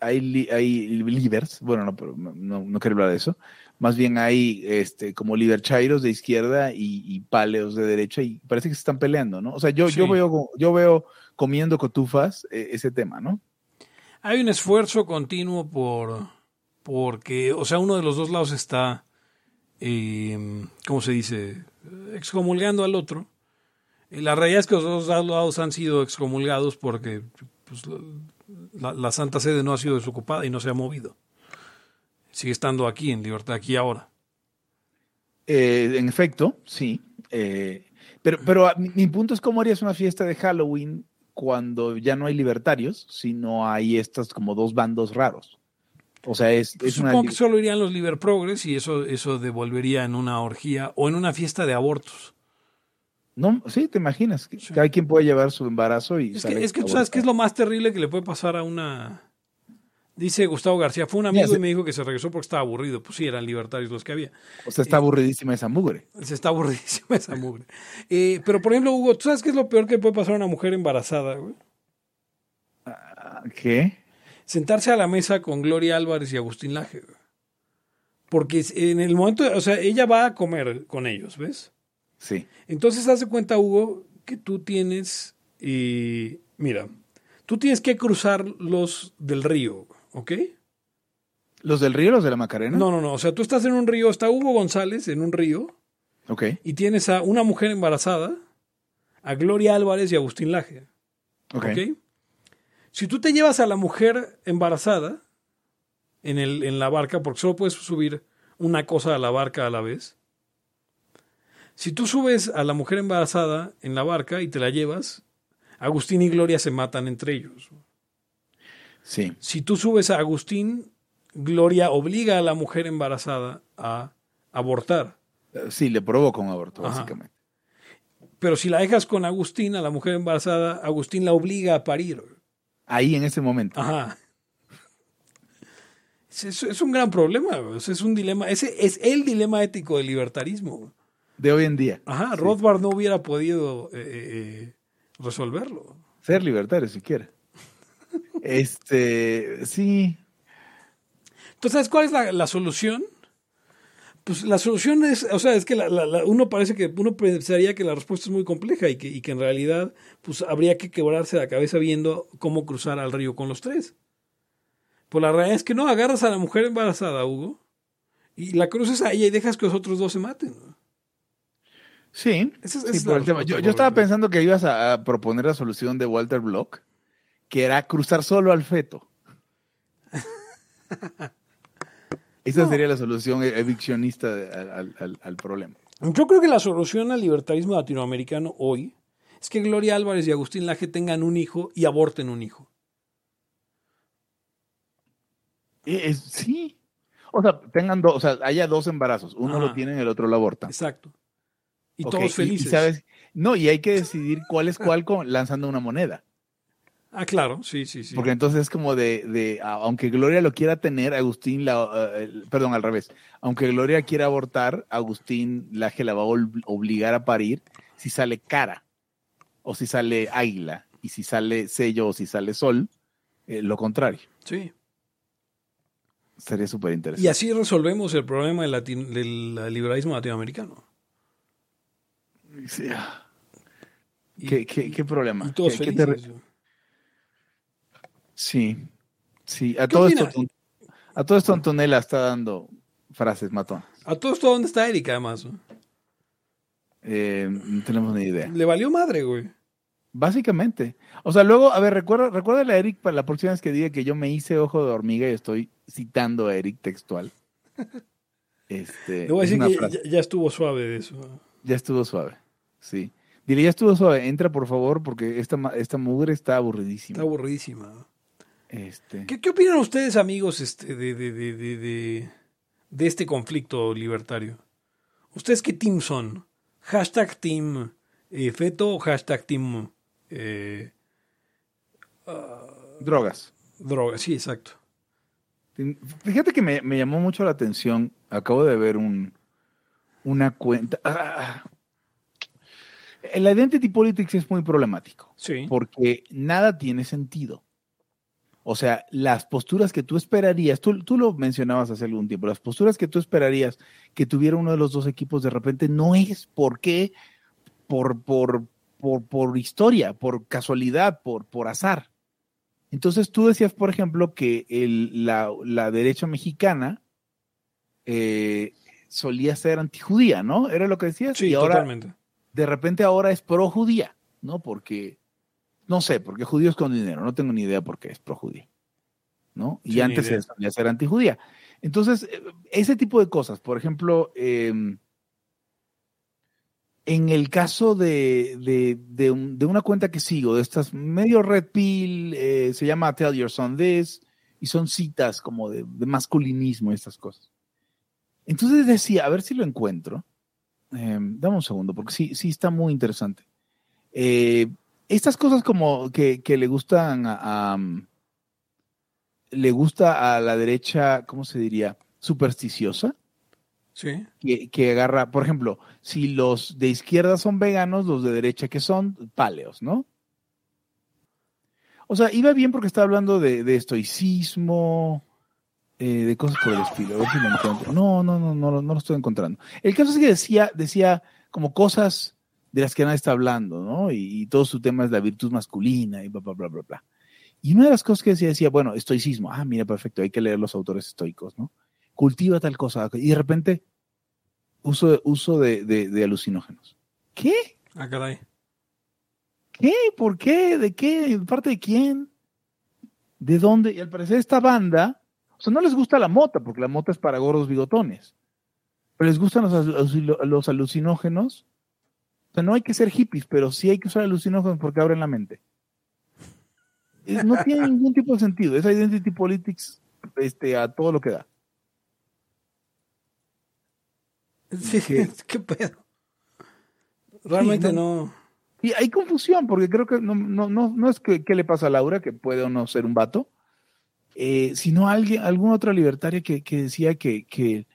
hay, hay libers, bueno, no, pero no, no, quiero hablar de eso, más bien hay este, como liberchairos de izquierda y, y, paleos de derecha y parece que se están peleando, ¿no? O sea, yo, sí. yo, veo, yo veo comiendo cotufas eh, ese tema, ¿no? Hay un esfuerzo continuo por, porque, o sea, uno de los dos lados está, eh, ¿cómo se dice?, excomulgando al otro. Y la realidad es que los dos lados han sido excomulgados porque pues, la, Santa Sede no ha sido desocupada y no se ha movido. Sigue estando aquí, en libertad, aquí ahora. Eh, en efecto, sí. Eh, pero pero mi, mi, punto es cómo harías una fiesta de Halloween cuando ya no hay libertarios, sino hay estos como dos bandos raros. O sea, es, es Supongo una... que solo irían los liber progres y eso, eso devolvería en una orgía o en una fiesta de abortos. No, sí, te imaginas. Que sí. Cada quien puede llevar su embarazo y. Es que, es que tú sabes qué es lo más terrible que le puede pasar a una. Dice Gustavo García, fue un amigo y me dijo que se regresó porque estaba aburrido. Pues sí, eran libertarios los que había. O sea, está aburridísima esa mugre. Se está aburridísima esa mugre. Eh, pero, por ejemplo, Hugo, ¿tú sabes qué es lo peor que puede pasar a una mujer embarazada, güey? ¿Qué? Sentarse a la mesa con Gloria Álvarez y Agustín Laje. Porque en el momento, o sea, ella va a comer con ellos, ¿ves? Sí. Entonces, haz de cuenta, Hugo, que tú tienes, y mira, tú tienes que cruzar los del río, ¿ok? ¿Los del río, los de la Macarena? No, no, no. O sea, tú estás en un río, está Hugo González en un río. Ok. Y tienes a una mujer embarazada, a Gloria Álvarez y a Agustín Laje. Ok. ¿okay? Si tú te llevas a la mujer embarazada en, el, en la barca, porque solo puedes subir una cosa a la barca a la vez, si tú subes a la mujer embarazada en la barca y te la llevas, Agustín y Gloria se matan entre ellos. Sí. Si tú subes a Agustín, Gloria obliga a la mujer embarazada a abortar. Sí, le provoca un aborto, Ajá. básicamente. Pero si la dejas con Agustín, a la mujer embarazada, Agustín la obliga a parir. Ahí en ese momento. Ajá. Es, es un gran problema, es un dilema, ese es el dilema ético del libertarismo de hoy en día. Ajá, sí. Rothbard no hubiera podido eh, eh, resolverlo. Ser libertario siquiera. [laughs] este, sí. Entonces, ¿sabes cuál es la, la, solución? Pues la solución es, o sea, es que la, la, uno parece que uno pensaría que la respuesta es muy compleja y que, y que en realidad pues habría que quebrarse la cabeza viendo cómo cruzar al río con los tres. Pues la realidad es que no, agarras a la mujer embarazada, Hugo, y la cruces a ella y dejas que los otros dos se maten. Sí, Ese es, sí es por el tema. Yo, yo, estaba pensando que ibas a, a, proponer la solución de Walter Block, que era cruzar solo al feto. [laughs] Esa no. sería la solución eviccionista al, al, al, problema. Yo creo que la solución al libertarismo latinoamericano hoy es que Gloria Álvarez y Agustín Laje tengan un hijo y aborten un hijo. Eh, es- sí. O sea, tengan dos, o sea, haya dos embarazos. Uno Ajá. lo tienen, el otro lo abortan. Exacto. Y todos felices. sabes, no, y hay que decidir cuál es cuál con, lanzando una moneda. Ah, claro, sí, sí, sí. Porque entonces es como de, de, aunque Gloria lo quiera tener, Agustín la, eh, perdón, al revés. Aunque Gloria quiera abortar, Agustín la que la va a obligar a parir si sale cara, o si sale águila, y si sale sello o si sale sol, eh, lo contrario. Sí. Sería súper Y interesante. así resolvemos el problema del, latin- del liberalismo latinoamericano. Sí, Y, ¿Qué, qué, qué problema? y todos ¿Qué- te felices. Sí, sí. A ¿Qué todo, esto, a todo esto Antonella está dando frases matón. A todo esto, ¿dónde está Erika, además? no? Eh, no tenemos ni idea. Le valió madre, güey. Básicamente. O sea, luego, a ver, recuerda, recuérdale a Eric para la próxima vez que diga que yo me hice ojo de hormiga y estoy citando a Eric textual. [laughs] Este, Le voy a decir que ya, ya estuvo suave de eso. Ya estuvo suave. Sí. Dile, ya estuvo suave. Entra, por favor, porque esta, esta mugre está aburridísima. Está aburridísima. Este, ¿Qué, qué opinan ustedes, amigos, este, de, de, de, de, este conflicto libertario? ¿Ustedes qué team son? ¿Hashtag team eh, feto o hashtag team eh, drogas. droga? Sí, exacto. Fíjate que me, me llamó mucho la atención. Acabo de ver un, una cuenta. Ah. El identity politics es muy problemático. Sí. porque nada tiene sentido. O sea, las posturas que tú esperarías, tú, tú lo mencionabas hace algún tiempo, las posturas que tú esperarías que tuviera uno de los dos equipos de repente no es porque por, por, por, por historia, por casualidad, por, por azar. Entonces tú decías, por ejemplo, que el- la, la derecha mexicana eh, solía ser antijudía, ¿no? Era lo que decías. Sí, y ahora, totalmente. de repente ahora es pro judía, ¿no? Porque, no sé, porque judíos con dinero, no tengo ni idea por qué es pro judía, ¿no? Y Sí, antes se solía ser antijudía. Entonces, eh, ese tipo de cosas, por ejemplo, eh, en el caso de, de, de un- de una cuenta que sigo, de estas medio red pill, eh, se llama Tell Your Son This, y son citas como de, de masculinismo y estas cosas. Entonces decía, a ver si lo encuentro. Eh, dame un segundo, porque sí, sí está muy interesante. Estas cosas como que, que le gustan a, a, um, le gusta a la derecha, ¿cómo se diría? Supersticiosa, Sí. que, que agarra, por ejemplo, si los de izquierda son veganos, los de derecha que son paleos, ¿no? O sea, iba bien porque estaba hablando de, de estoicismo, eh, de cosas por el estilo. A ver si lo encuentro. No, no, no, no, no lo estoy encontrando. El caso es que decía, decía como cosas de las que nadie está hablando, ¿no? Y, y todo su tema es la virtud masculina y bla, bla, bla, bla, bla. Y una de las cosas que decía, decía, bueno, estoicismo. Ah, mira, perfecto, hay que leer los autores estoicos, ¿no? Cultiva tal cosa. Y de repente, uso, uso de, de, de alucinógenos. ¿Qué? Ah, caray. ¿Qué? ¿Por qué? ¿De qué? ¿De parte de quién? ¿De dónde? Y al parecer esta banda, o sea, no les gusta la mota, porque la mota es para gordos bigotones, pero les gustan los alucinógenos. O sea, no hay que ser hippies, pero sí hay que usar alucinógenos porque abren la mente. Es- No [laughs] tiene ningún tipo de sentido. Es identity politics este, a todo lo que da. Sí, ¿Qué? [laughs] ¿Qué, pedo? Realmente Sí, no. Y hay confusión, porque creo que no, no, no, no es que qué le pasa a Laura, que puede o no ser un vato, eh, sino alguien, alguna otra libertaria que, que decía que, que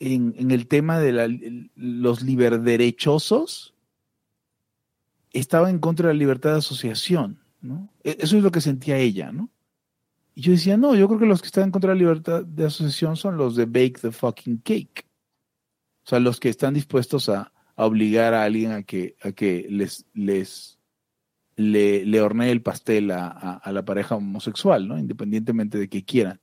en, el tema de los liberderechosos estaba en contra de la libertad de asociación, ¿no? E- Eso es lo que sentía ella, ¿no? Y yo decía, no, yo creo que los que están en contra de la libertad de asociación son los de Bake the fucking Cake. O sea, los que están dispuestos a, obligar a alguien a que, a que les, les le, hornee el pastel a- a la pareja homosexual, ¿no? Independientemente de que quieran.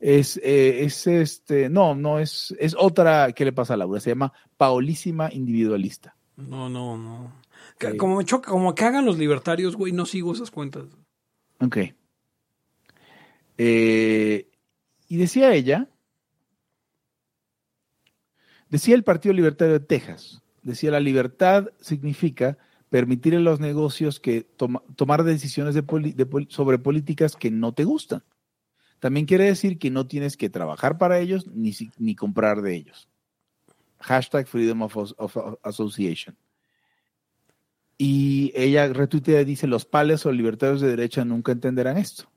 Es, eh, es este, no, no, es, es otra que le pasa a Laura, se llama Paolísima Individualista. No, no, no. Que-. Como me choca, como que hagan los libertarios, güey, no sigo esas cuentas. Ok. Eh, y decía ella, decía el Partido Libertario de Texas, decía la libertad significa permitir en los negocios que tomar decisiones sobre políticas que no te gustan. También quiere decir que no tienes que trabajar para ellos ni, ni comprar de ellos. Hashtag Freedom of, Association. Y ella retuitea y dice, los pales o libertarios de derecha nunca entenderán esto.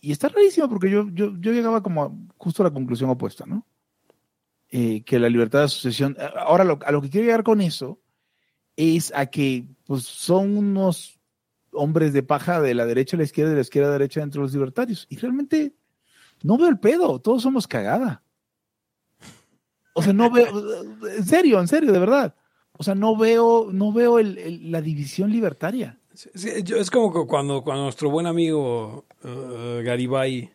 Y está rarísimo porque yo, yo, llegaba como justo a la conclusión opuesta, ¿no? Eh, que la libertad de asociación... Ahora, a lo que quiero llegar con eso es a que pues, son unos hombres de paja de la derecha a la izquierda, de la izquierda a la derecha entre los libertarios. Y realmente no veo el pedo, todos somos cagada. O sea, no veo, [laughs] en serio, en serio, de verdad. O sea, no veo, no veo la división libertaria. es como cuando, cuando nuestro buen amigo uh, Garibay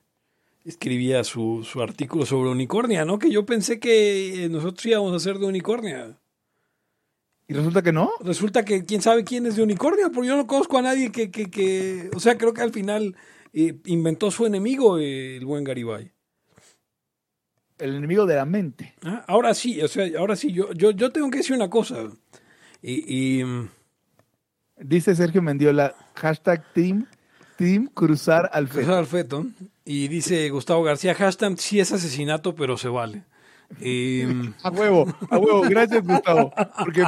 escribía su, su, artículo sobre unicornia, ¿no? Que yo pensé que nosotros íbamos a hacer de unicornia. ¿Y resulta que no? Resulta que quién sabe quién es de unicornia, porque yo no conozco a nadie que, que, que o sea, creo que al final eh, inventó su enemigo eh, el buen Garibay. El enemigo de la mente. Ah, ahora sí, o sea, ahora sí, yo, yo, yo tengo que decir una cosa. Y, mm, Dice Sergio Mendiola, hashtag team, team cruzar al feto. Cruzar al feto. Y dice Gustavo García, hashtag sí es asesinato, pero se vale. [laughs] a huevo, a huevo. Gracias, Gustavo. Porque,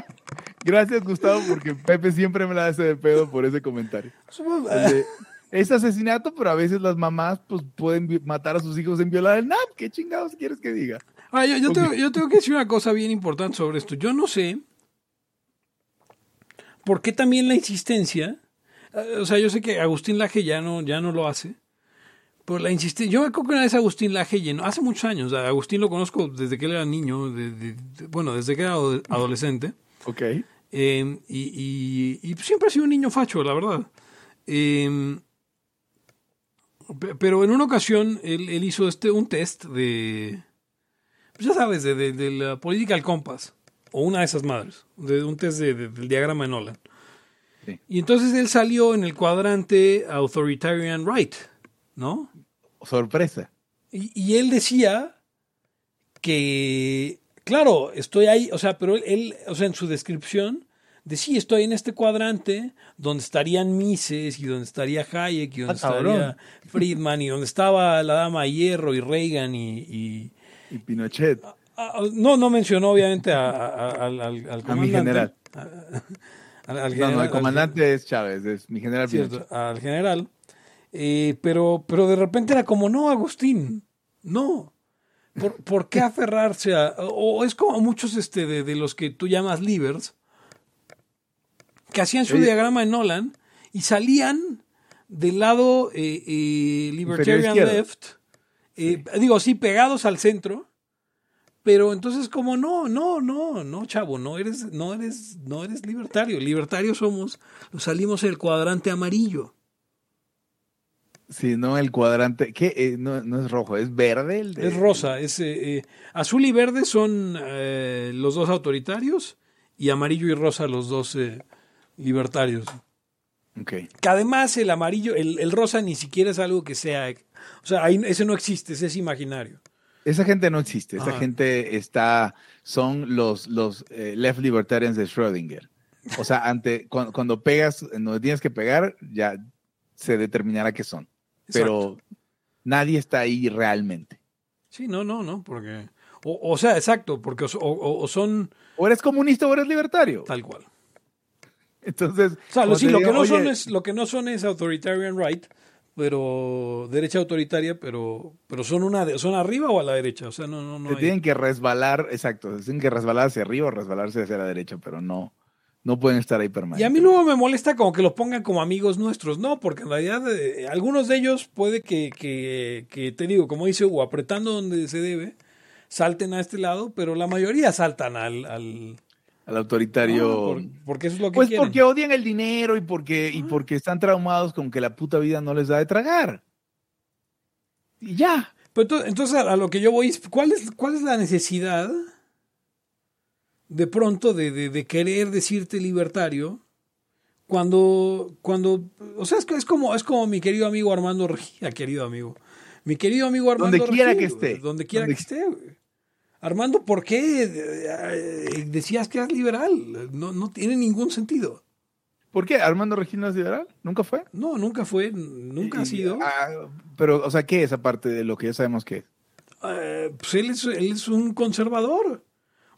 [laughs] gracias, Gustavo, porque Pepe siempre me la hace de pedo por ese comentario. es asesinato, pero a veces las mamás pues, pueden matar a sus hijos en violar el NAP. ¿Qué chingados quieres que diga? Ah, yo, tengo, yo tengo que decir una cosa bien importante sobre esto. Yo no sé por qué también la insistencia. Eh, o sea, yo sé que Agustín Laje ya no, ya no lo hace. Por la insistencia. Yo me acuerdo que una vez Agustín Laje llenó, hace muchos años, Agustín lo conozco desde que él era niño, bueno, desde que era adolescente. Ok. Em, y, y, siempre ha sido un niño facho, la verdad. Em, pero en una ocasión él, hizo este, un test de, pues ya sabes, de, de, la Political Compass, o una de esas madres, de un test del diagrama de Nolan. Y entonces él salió en el cuadrante Authoritarian Right, ¿no? Sorpresa. Y, él decía que, claro, estoy ahí, o sea, pero él, o sea, en su descripción, decía, estoy en este cuadrante donde estarían Mises y donde estaría Hayek y donde ah, estaría Friedman y donde estaba la dama Hierro y Reagan y... Y, Pinochet. Ah, ah, no, no mencionó obviamente al, al, A mi general. [laughs] al, no, no, el comandante es Chávez, es mi general Cierto, Al general. Eh, pero, pero de repente era como, no, Agustín, no. ¿Por, ¿por qué aferrarse a.? O, es como muchos este, de, los que tú llamas livers, que hacían su diagrama en Nolan y salían del lado eh, eh, libertarian left, digo, sí, pegados al centro. Pero entonces como no, no, no, no, chavo, no eres, no eres, no eres libertario. Libertarios somos, salimos el cuadrante amarillo. Sí, no el cuadrante. ¿Qué? Eh, no, es rojo, es verde. El Es rosa. Es, eh, eh, azul y verde son los dos autoritarios y amarillo y rosa los dos libertarios. Okay. Que además el amarillo, el, rosa ni siquiera es algo que sea. O sea, ahí, ese no existe, ese es imaginario. Esa gente no existe. Esa gente está. Son los, los left libertarians de Schrödinger. O sea, ante, cuando, cuando pegas, donde tienes que pegar, ya se determinará qué son pero nadie está ahí realmente. Sí, no, no, no, porque... O, sea, exacto, porque o, son... O eres comunista o eres libertario. Tal cual. Entonces... O sea, lo, sí, lo, que no son es, lo que no son es authoritarian right, pero derecha autoritaria, pero pero son una son arriba o a la derecha, o sea, no no no. tienen que resbalar, exacto, tienen que resbalar hacia arriba o resbalarse hacia la derecha, pero no no pueden estar ahí permanentemente. Y a mí luego me molesta como que los pongan como amigos nuestros. No, porque en realidad eh, algunos de ellos puede que, que, te digo, como dice Hugo, apretando donde se debe, salten a este lado, pero la mayoría saltan al... al, autoritario. porque eso es lo que Pues porque odian el dinero y porque, y porque están traumados con que la puta vida no les da de tragar. Y ya. Pero entonces, a lo que yo voy, ¿cuál es, cuál es la necesidad de pronto de, de, querer decirte libertario cuando, cuando, o sea, es, es, como, es como mi querido amigo Armando Regía, querido amigo. Mi querido amigo Armando Donde quiera que esté. Donde quiera que esté. Armando, ¿por qué eh, decías que eras liberal? No, no tiene ningún sentido. ¿Por qué? ¿Armando Regino es liberal? ¿Nunca fue? No, nunca fue, nunca ha sido. Ah, pero, o sea, ¿qué es aparte de lo que ya sabemos que es? Eh, pues él es, él es un conservador.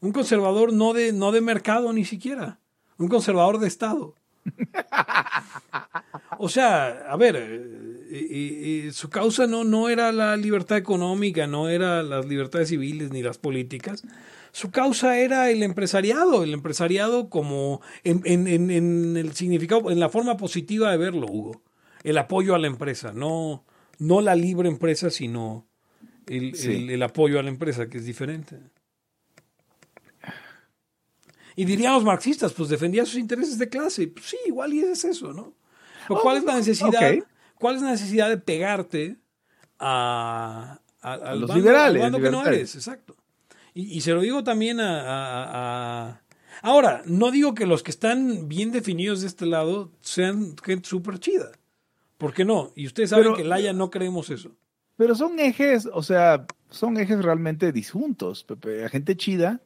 Un conservador no de, no de mercado ni siquiera. Un conservador de Estado. o sea, a ver, eh, su causa no, no era la libertad económica, no era las libertades civiles ni las políticas. Su causa era el empresariado, el empresariado como en, en, en, el significado, en la forma positiva de verlo, Hugo. El apoyo a la empresa, no, no la libre empresa, sino el, el, apoyo a la empresa, que es diferente. Y diríamos marxistas, pues defendía sus intereses de clase. Pues sí, igual y es eso, ¿no? ¿cuál es la oh, necesidad? ¿Cuál es la necesidad de pegarte a, a, los liberales? que no eres, exacto. Y, se lo digo también a, Ahora, no digo que los que están bien definidos de este lado sean gente súper chida. ¿Por qué no? Y ustedes saben que en Laia no creemos eso. Pero son ejes, o sea, son ejes realmente disjuntos, Pepe. La gente chida,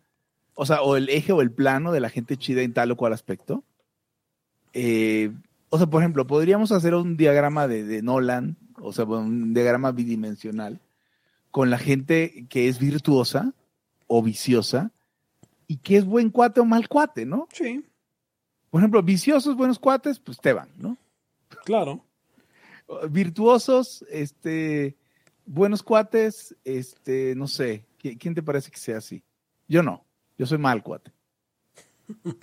o sea, o el eje o el plano de la gente chida en tal o cual aspecto. Eh, o sea, por ejemplo, podríamos hacer un diagrama de, de Nolan, o sea, un diagrama bidimensional, con la gente que es virtuosa o viciosa y que es buen cuate o mal cuate, ¿no? Sí. Por ejemplo, viciosos, buenos cuates, pues te van, ¿no? Claro. Virtuosos, este, buenos cuates, este, no sé, ¿quién te parece que sea así? Yo no, yo soy mal cuate. [laughs]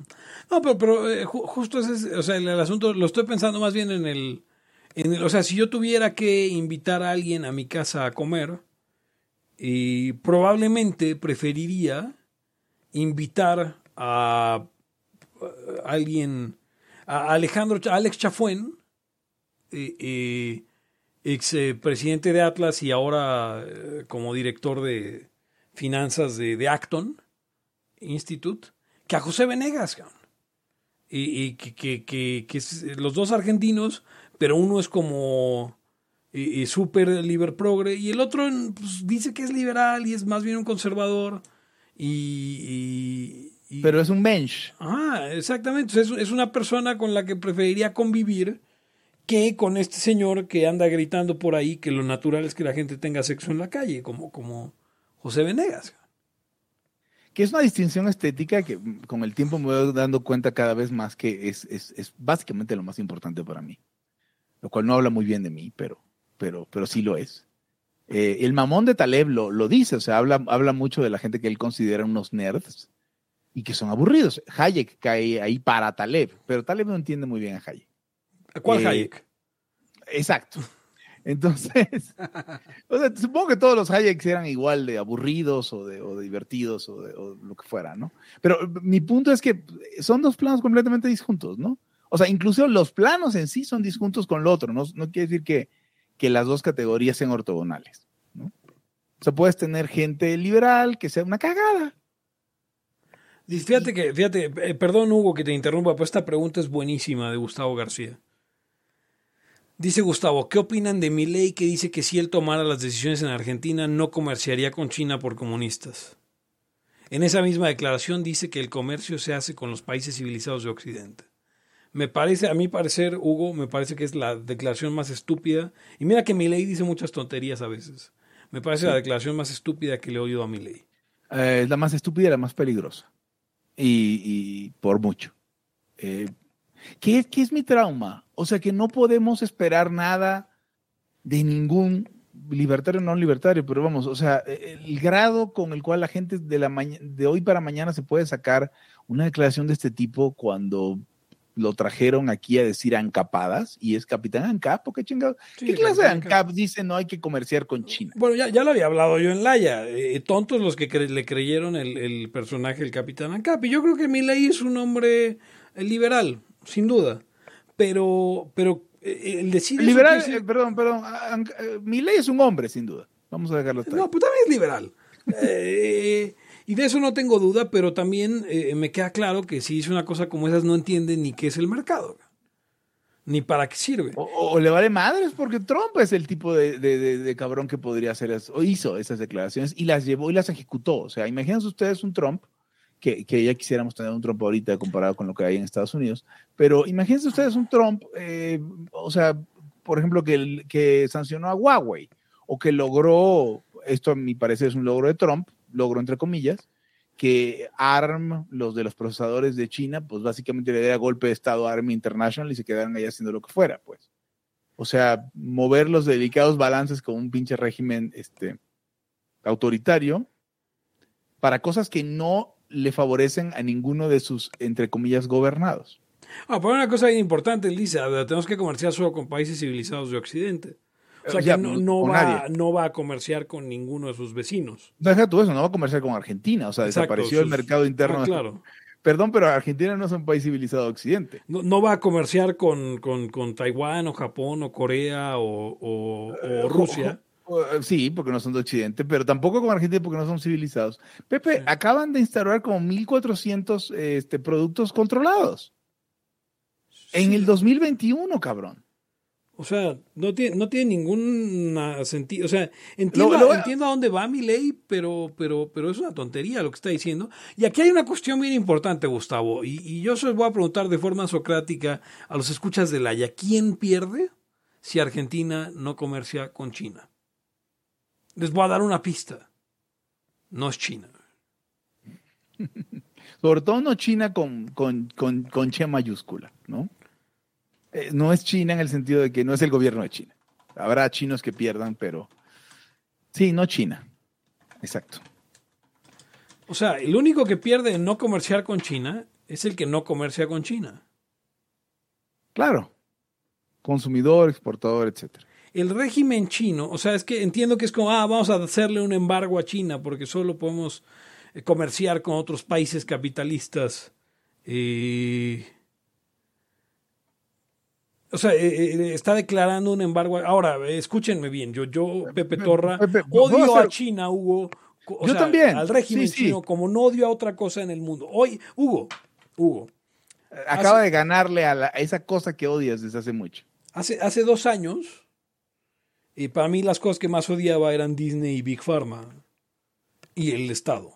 No, pero, pero eh, justo ese, o sea, el, asunto, lo estoy pensando más bien en el, en el, o sea, si yo tuviera que invitar a alguien a mi casa a comer, y probablemente preferiría invitar a, alguien, a Alejandro, Alex Chafuen, eh, eh, ex eh, presidente de Atlas y ahora como director de finanzas de, Acton Institute, que a José Venegas. Y, que, que, los dos argentinos, pero uno es como y, súper liber progre, y el otro pues, dice que es liberal y es más bien un conservador. Y, Pero es un bench. Ah, exactamente. Es, es, una persona con la que preferiría convivir que con este señor que anda gritando por ahí que lo natural es que la gente tenga sexo en la calle, como, como José Venegas. Que es una distinción estética que con el tiempo me voy dando cuenta cada vez más que es, es, es básicamente lo más importante para mí. Lo cual no habla muy bien de mí, pero pero, pero sí lo es. Eh, el mamón de Taleb lo, lo, dice, o sea, habla, habla mucho de la gente que él considera unos nerds y que son aburridos. Hayek cae ahí para Taleb, pero Taleb no entiende muy bien a Hayek. ¿Cuál eh, Hayek? Exacto. Entonces, [laughs] o sea, supongo que todos los Hayeks eran igual de aburridos o de, o divertidos o, de, o lo que fuera, ¿no? Pero mi punto es que son dos planos completamente disjuntos, ¿no? O sea, incluso los planos en sí son disjuntos con lo otro, no, no quiere decir que, que las dos categorías sean ortogonales. ¿no? O sea, puedes tener gente liberal que sea una cagada. Fíjate que, fíjate, eh, perdón Hugo que te interrumpa, pero esta pregunta es buenísima de Gustavo García. Dice Gustavo, ¿qué opinan de mi ley que dice que si él tomara las decisiones en Argentina no comerciaría con China por comunistas? En esa misma declaración dice que el comercio se hace con los países civilizados de Occidente. Me parece, a mi parecer, Hugo, me parece que es la declaración más estúpida. Y mira que mi ley dice muchas tonterías a veces. Me parece la declaración más estúpida que le he oído a mi ley. Eh, es la más estúpida y la más peligrosa. Y, por mucho. Eh, ¿qué, ¿Qué es mi trauma? O sea, que no podemos esperar nada de ningún libertario o no libertario, pero vamos, o sea, el grado con el cual la gente de, la de hoy para mañana se puede sacar una declaración de este tipo cuando lo trajeron aquí a decir ANCAPadas y es Capitán ANCAP, ¿qué chingado? ¿Qué clase de ANCAP dice no hay que comerciar con China? Bueno, ya, ya lo había hablado yo en Laia, eh, tontos los que le creyeron el, personaje del Capitán ANCAP, y yo creo que Milei es un hombre eh, liberal, sin duda, pero, pero eh, el decir... Liberal, perdón, perdón, Milei es un hombre, sin duda, vamos a dejarlo No, pues también es liberal. eh, y de eso no tengo duda, pero también eh, me queda claro que si dice una cosa como esas no entiende ni qué es el mercado. ni para qué sirve. O, o le vale madres porque Trump es el tipo de, de- de cabrón que podría hacer eso, o hizo esas declaraciones y las llevó y las ejecutó. O sea, imagínense ustedes un Trump, que, que ya quisiéramos tener un Trump ahorita comparado con lo que hay en Estados Unidos, pero imagínense ustedes un Trump, eh, o sea, por ejemplo, que, sancionó a Huawei o que logró, esto a mi parecer es un logro de Trump, logro entre comillas, que ARM, los de los procesadores de China, pues básicamente le diera golpe de Estado a ARM International y se quedaran ahí haciendo lo que fuera, pues. O sea, mover los delicados balances con un pinche régimen este, autoritario para cosas que no le favorecen a ninguno de sus, entre comillas, gobernados. Ah, pero una cosa importante, él dice, a ver, tenemos que comerciar solo con países civilizados de Occidente. O sea, Ya, que no, no va, no va a comerciar con ninguno de sus vecinos. Deja tú eso, no va a comerciar con Argentina, o sea, Exacto, desapareció el mercado interno. Ah, claro. Perdón, pero Argentina no es un país civilizado de Occidente. No, no va a comerciar con, con, con Taiwán o Japón o Corea o, o- o Rusia. O- Sí, porque no son de Occidente, pero tampoco con Argentina porque no son civilizados. Pepe, Sí. acaban de instaurar como 1.400 este, productos controlados en el 2021, cabrón. O sea, no tiene, no tiene ningún sentido. O sea, entiendo, Lo- lo- entiendo a dónde va mi ley, pero, pero, pero es una tontería lo que está diciendo. Y aquí hay una cuestión bien importante, Gustavo. Y, y yo se voy a preguntar de forma socrática a los escuchas de Laia. ¿Quién pierde si Argentina no comercia con China? Les voy a dar una pista. No es China. [laughs] Sobre todo no China con, con, con, con Che mayúscula, ¿no? Eh, no es China en el sentido de que no es el gobierno de China. Habrá chinos que pierdan, pero sí, no China. Exacto. O sea, el único que pierde en no comerciar con China es el que no comercia con China. Claro. Consumidor, exportador, etcétera. El régimen chino, o sea, es que entiendo que es como, ah, vamos a hacerle un embargo a China porque solo podemos eh, comerciar con otros países capitalistas. eh, o sea, eh, eh, está declarando un embargo. Ahora, escúchenme bien, yo, yo Pepe Torra, Pepe, ¿puedo odio hacer- a China, Hugo. o Yo sea, también, Al régimen sí, sí. chino, como no odio a otra cosa en el mundo. Hoy, Hugo, Hugo, Acaba de ganarle a, la- a esa cosa que odias desde hace mucho. Hace, hace dos años, y para mí las cosas que más odiaba eran Disney y Big Pharma y el Estado.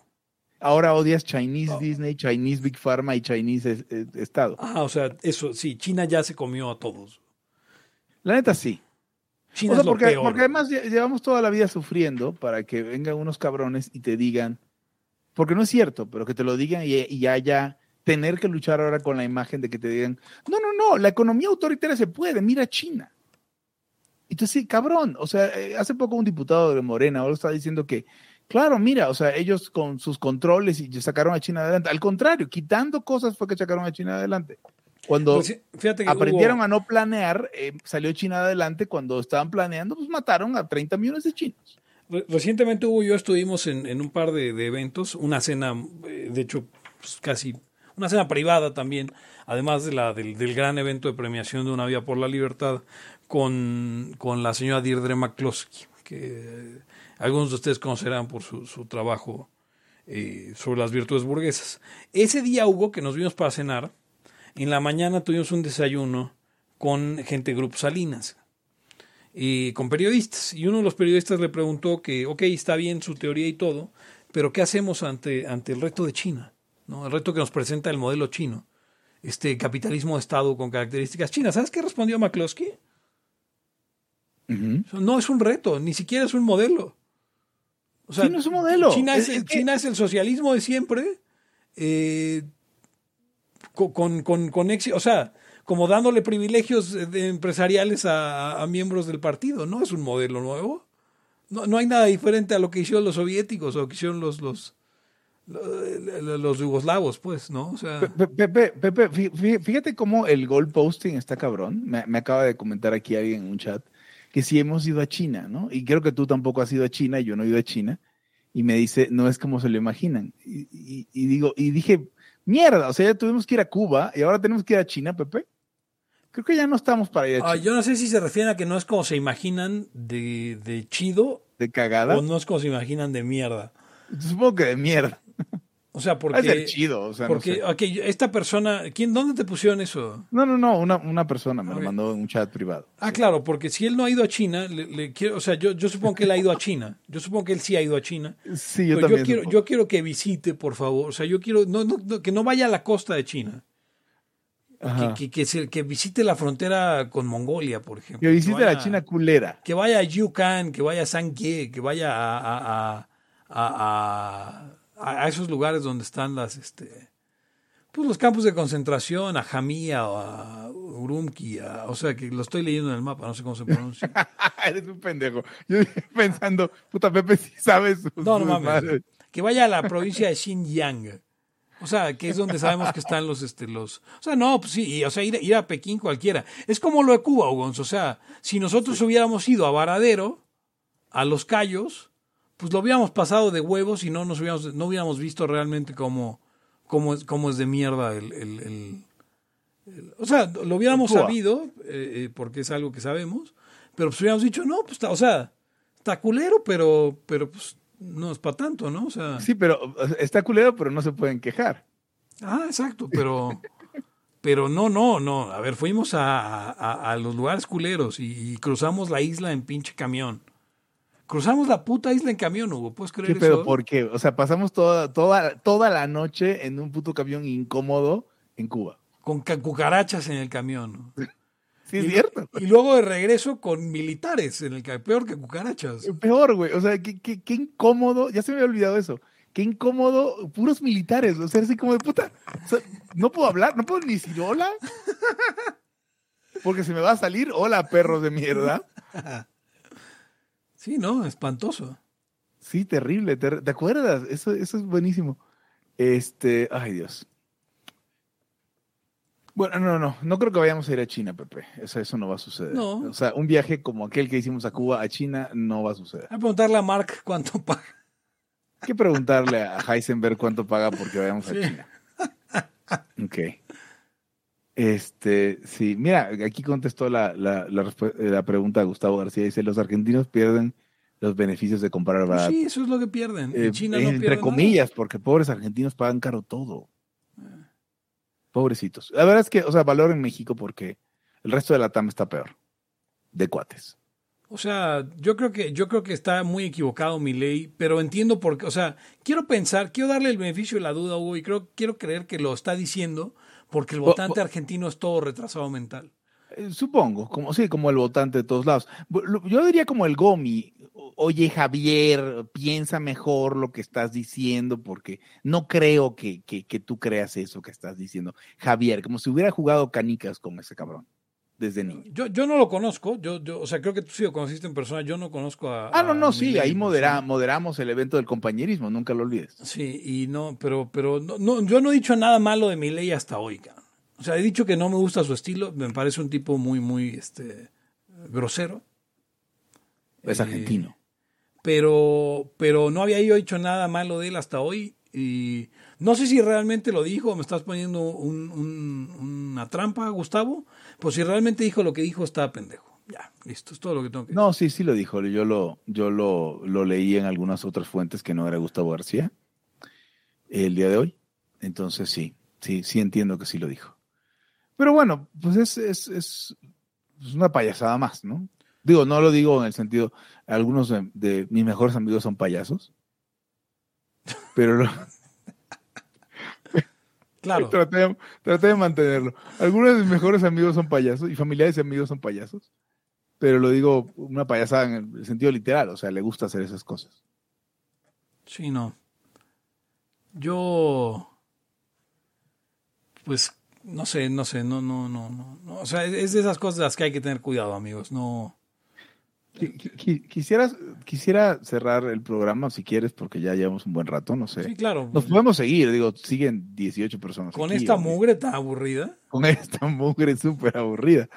Ahora odias Chinese Disney, Chinese Big Pharma y Chinese Estado. Ah, o sea, eso sí, China ya se comió a todos. La neta sí. China O sea, es lo porque, peor. porque además lle- llevamos toda la vida sufriendo para que vengan unos cabrones y te digan, porque no es cierto, pero que te lo digan y, y haya tener que luchar ahora con la imagen de que te digan, no, no, no, la economía autoritaria se puede, mira China. Entonces, sí, cabrón, o sea, eh, hace poco un diputado de Morena ahora está diciendo que, claro, mira, o sea, ellos con sus controles y sacaron a China adelante. Al contrario, quitando cosas fue que sacaron a China adelante. Cuando Pues, fíjate que aprendieron hubo- a no planear, eh, salió China adelante. Cuando estaban planeando, pues mataron a 30 millones de chinos. Re- Recientemente Hugo y yo estuvimos en, en un par de, de eventos, una cena, eh, de hecho, pues, casi una cena privada también, además de la, del, gran evento de premiación de Una Vía por la Libertad, con, con la señora Deirdre McCloskey, que algunos de ustedes conocerán por su, su trabajo eh, sobre las virtudes burguesas. Ese día, Hugo, que nos vimos para cenar, en la mañana tuvimos un desayuno con gente de Grupo Salinas y con periodistas. Y uno de los periodistas le preguntó que, ok, está bien su teoría y todo, pero ¿qué hacemos ante, ante el reto de China? ¿No? El reto que nos presenta el modelo chino, este capitalismo de Estado con características chinas. ¿Sabes qué respondió McCloskey? No es un reto, ni siquiera es un modelo. O sea, Sí, no es un modelo. China es, Es- es que- China es el socialismo de siempre, eh, co- con, con, con éxito, o sea, como dándole privilegios empresariales a, a miembros del partido. No es un modelo nuevo. No, no hay nada diferente a lo que hicieron los soviéticos o que hicieron los, los, los, yugoslavos, pues, ¿no? O sea, Pe- Pepe, Pepe, fí- fí- fíjate cómo el goal posting está cabrón. Me, me acaba de comentar aquí alguien en un chat que si hemos ido a China, ¿no? Y creo que tú tampoco has ido a China y yo no he ido a China. Y me dice, no es como se lo imaginan. Y, y- y digo, y dije, mierda, o sea, ya tuvimos que ir a Cuba y ahora tenemos que ir a China, Pepe. Creo que ya no estamos para ir a ah, China. yo no sé si se refieren a que no es como se imaginan de, de chido De cagada. o no es como se imaginan de mierda. Supongo que de mierda. [laughs] O sea, a ser porque, chido, o sea, porque no sé. ok, esta persona, ¿quién, ¿dónde te pusieron eso? No, no, no, una, una persona me lo mandó en un chat privado. Ah, claro, porque si él no ha ido a China, le, le quiero, o sea, yo, yo supongo que él ha ido a China. Yo supongo que él sí ha ido a China. Sí, yo Pero yo, también. quiero, supongo. yo quiero que visite, por favor. O sea, yo quiero no, no, no, que no vaya a la costa de China. Que, que, que, se- que visite la frontera con Mongolia, por ejemplo. Que visite vaya- la China culera. Que vaya a Yukon, que vaya a Sangye, que vaya a, a, a, a- a- a esos lugares donde están las, este, pues los campos de concentración, a Jamía o a Urumqi, a- o sea, que lo estoy leyendo en el mapa, no sé cómo se pronuncia. [laughs] Eres un pendejo. Yo pensando, puta Pepe, si sabes. sus- No, no mames. madres. Que vaya a la provincia de Xinjiang. O sea, que es donde sabemos que están los, este, los. O sea, no, pues sí, y, o sea, ir, ir a Pekín cualquiera. Es como lo de Cuba. O sea, si nosotros hubiéramos ido a Varadero, a Los Cayos, pues lo hubiéramos pasado de huevos y no nos hubiéramos, no hubiéramos visto realmente cómo, cómo, es, cómo es de mierda el, el- el- el- o sea, lo hubiéramos sabido, eh, eh, porque es algo que sabemos, pero pues hubiéramos dicho, no, pues está, o sea, está culero, pero, pero pues no es para tanto, ¿no? O sea, Sí, pero está culero, pero no se pueden quejar. ah, exacto, pero, pero no, no, no. A ver, fuimos a, a- a los lugares culeros y, y cruzamos la isla en pinche camión. Cruzamos la puta isla en camión, Hugo, ¿puedes creer ¿Qué pedo? eso? ¿Por qué? O sea, pasamos toda, toda, toda la noche en un puto camión incómodo en Cuba. Con ca- cucarachas en el camión. [laughs] Sí, es y, cierto. y luego de regreso con militares en el camión, peor que cucarachas. Peor, güey. O sea, qué, qué, qué incómodo. Ya se me había olvidado eso. Qué incómodo, puros militares. O sea, así como de puta. O sea, no puedo hablar, no puedo ni decir hola. Porque se me va a salir hola, perros de mierda. [laughs] Sí, no, espantoso. Sí, terrible. ter- ¿Te acuerdas? Eso, eso es buenísimo. Este, ay Dios. Bueno, no, no, no creo que vayamos a ir a China, Pepe. Eso, eso no va a suceder. No. O sea, un viaje como aquel que hicimos a Cuba, a China, no va a suceder. Voy a preguntarle a Mark cuánto [laughs] paga. Hay que preguntarle a Heisenberg cuánto paga porque vayamos a. China. [laughs] Ok. Este, sí, mira, aquí contestó la, la, eh, la pregunta de Gustavo García. Dice, los argentinos pierden los beneficios de comprar Pues barato. sí, eso es lo que pierden. Eh, En China no entre comillas, porque pobres argentinos pagan caro todo. Pobrecitos. La verdad es que, o sea, valor en México porque el resto de la TAM está peor. De cuates. O sea, yo creo que yo creo que está muy equivocado mi ley, pero entiendo por qué. O sea, quiero pensar, quiero darle el beneficio de la duda, Hugo, y creo quiero creer que lo está diciendo porque el votante argentino es todo retrasado mental. Eh, supongo, como sí, como el votante de todos lados. Yo diría como el Gomi. Oye, Javier, piensa mejor lo que estás diciendo, porque no creo que, que, que tú creas eso que estás diciendo. Javier, como si hubiera jugado canicas con ese cabrón desde niño. Yo, yo no lo conozco, yo, yo, o sea, creo que tú sí lo conociste en persona, yo no conozco a. Ah, no, no, sí, Milei ahí modera- moderamos el evento del compañerismo, nunca lo olvides. Sí, y no, pero, pero no, no, yo no he dicho nada malo de mi ley hasta hoy, cabrón. O sea, he dicho que no me gusta su estilo, me parece un tipo muy, muy, este, grosero. Es Eh, argentino. pero, pero no había yo dicho nada malo de él hasta hoy. Y no sé si realmente lo dijo o me estás poniendo un- un- una trampa, Gustavo. Pues si realmente dijo lo que dijo, está pendejo. Ya, listo, es todo lo que tengo que decir. No, sí, sí lo dijo. Yo lo, yo lo, lo leí en algunas otras fuentes que no era Gustavo García el día de hoy. Entonces sí, sí, sí entiendo que sí lo dijo. Pero bueno, pues es, es, es es una payasada más, ¿no? Digo, no lo digo en el sentido, algunos de, de mis mejores amigos son payasos. Pero lo- Claro, [laughs] traté, de- traté de mantenerlo. Algunos de mis mejores amigos son payasos y familiares y amigos son payasos. Pero lo digo una payasada en el sentido literal, o sea, le gusta hacer esas cosas. sí, no. Yo, pues, no sé, no sé, no, no, no, no. O sea, es- de esas cosas las que hay que tener cuidado, amigos. No. Qui- qui- qui- Quisiera, quisiera cerrar el programa si quieres, porque ya llevamos un buen rato, no sé. Sí, claro. Nos podemos seguir, digo, siguen 18 personas. Con aquí, esta hombre. mugre tan aburrida. Con esta mugre súper aburrida.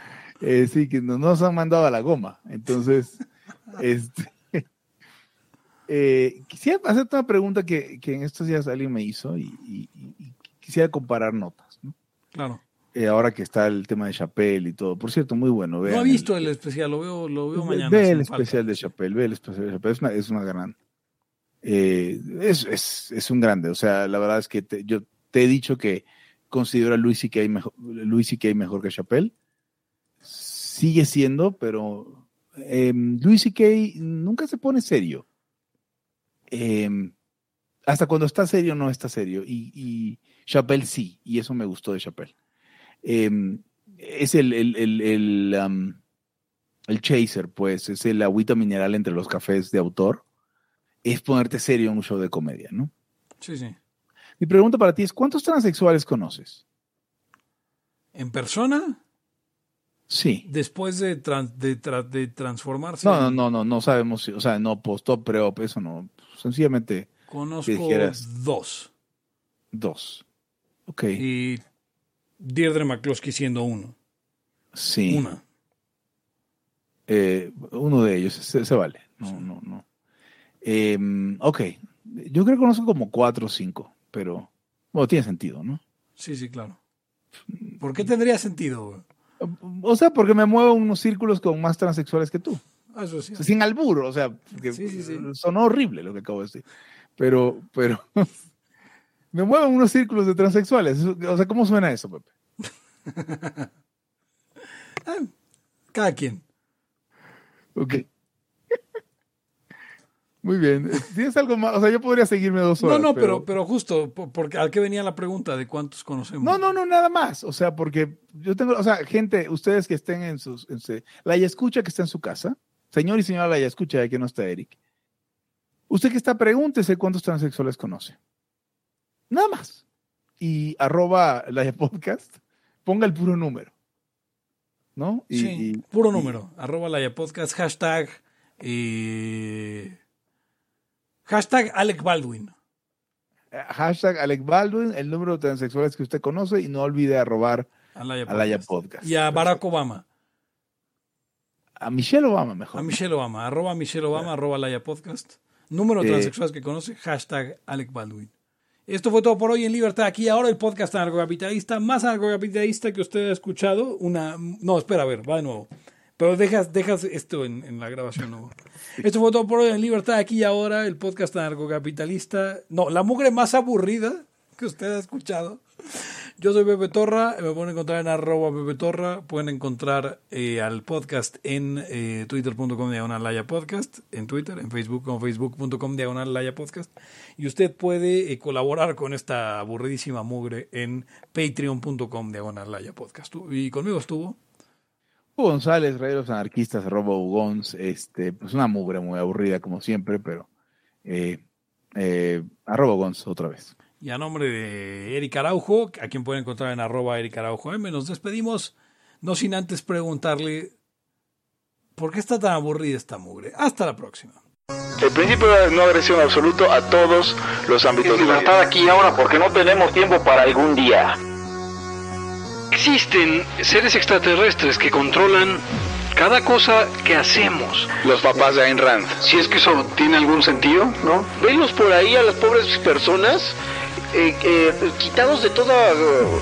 Eh, sí, que no- nos han mandado a la goma. Entonces, [laughs] este, eh, quisiera hacerte una pregunta que, que en estos días alguien me hizo y, y- y- y quisiera comparar notas. ¿no? Claro. Eh, ahora que está el tema de Chappelle y todo. Por cierto, muy bueno. No he visto el especial, lo veo, lo veo Ve- mañana. Ve el especial de Chappelle, ve el especial de Chappelle. Es una, es una gran, Eh, es, es, es, un grande. O sea, la verdad es que te, yo te he dicho que considero a Luis C.K. mejor, Louis mejor que Chappelle. Sigue siendo, pero eh, Louis C.K. nunca se pone serio. Eh, hasta cuando está serio no está serio. Y, y, Chappelle sí, y eso me gustó de Chappelle. Eh, es el, el, el, el, um, el, chaser, pues, es el agüita mineral entre los cafés de autor. Es ponerte serio en un show de comedia, ¿no? Sí, sí. Mi pregunta para ti es, ¿cuántos transexuales conoces? ¿En persona? Sí. Después de, trans, de, tra, de, transformarse. No, no, no, no, no sabemos, o sea, no post-op, pre-op, eso no. Sencillamente. Conozco dos. Dos. Ok. Y Deirdre McCloskey siendo uno. Sí. Una. Eh, uno de ellos, se, se vale. No, no, no. Eh, ok. Yo creo que conozco como cuatro o cinco, pero. Bueno, tiene sentido, ¿no? Sí, sí, claro. ¿Por qué tendría sentido? O sea, porque me muevo unos círculos con más transexuales que tú. Ah, eso sí. O sea, sin albur, o sea, Sí, sí, sí. sonó horrible lo que acabo de decir. Pero, pero, [laughs] me muevo en unos círculos de transexuales. O sea, ¿cómo suena eso, Pepe? [laughs] Ah, Cada quien. Ok. [laughs] Muy bien. ¿Tienes algo más? O sea, yo podría seguirme dos horas. No, no, pero, pero justo, por- porque ¿a qué venía la pregunta de cuántos conocemos? No, no, no, nada más. O sea, porque yo tengo, o sea, gente, ustedes que estén en sus, en su- la ya escucha que está en su casa, señor y señora la ya escucha, aquí no está Eric. Usted que está, pregúntese cuántos transexuales conoce. Nada más. Y arroba la podcast, ponga el puro número. ¿No? Y, Sí, y- puro y- número. Arroba la podcast, hashtag. eh, hashtag Alec Baldwin. eh, hashtag Alec Baldwin, el número de transexuales que usted conoce y no olvide arrobar a la podcast. Y a Barack Obama. A Michelle Obama mejor. A Michelle Obama. Arroba Michelle Obama, arroba Laya Podcast. Número de Eh. transexuales que conoce, hashtag Alec Baldwin. Esto fue todo por hoy en Libertad. Aquí ahora el podcast anarcocapitalista, más anarcocapitalista que usted ha escuchado. Una. No, espera, a ver, va de nuevo. Pero dejas, dejas esto en, en la grabación. ¿no? Esto fue todo por hoy en Libertad. Aquí y ahora el podcast anarcocapitalista. No, la mugre más aburrida que usted ha escuchado. Yo soy Pepe Torra, me pueden encontrar en arroba Pepe Torra, pueden encontrar eh, al podcast en eh, twitter.com diagonal Podcast, en Twitter, en Facebook como facebook.com diagonal Podcast, y usted puede eh, colaborar con esta aburridísima mugre en patreon.com diagonal Podcast. Y conmigo estuvo. Hugo González, Rey de los Anarquistas, arroba Ugons, este, pues una mugre muy aburrida como siempre, pero arroba Ugons otra vez. Y a nombre de Eric Araujo, a quien pueden encontrar en arroba Eric Araujo M, nos despedimos, no sin antes preguntarle por qué está tan aburrida esta mugre. Hasta la próxima. El principio de no agresión absoluto a todos los ámbitos de la vida. aquí y ahora porque no tenemos tiempo para algún día. Existen seres extraterrestres que controlan cada cosa que hacemos. Los papás de Ayn Rand. Si es que eso tiene algún sentido, ¿no? Venlos por ahí a las pobres personas eh, eh, quitados de toda eh,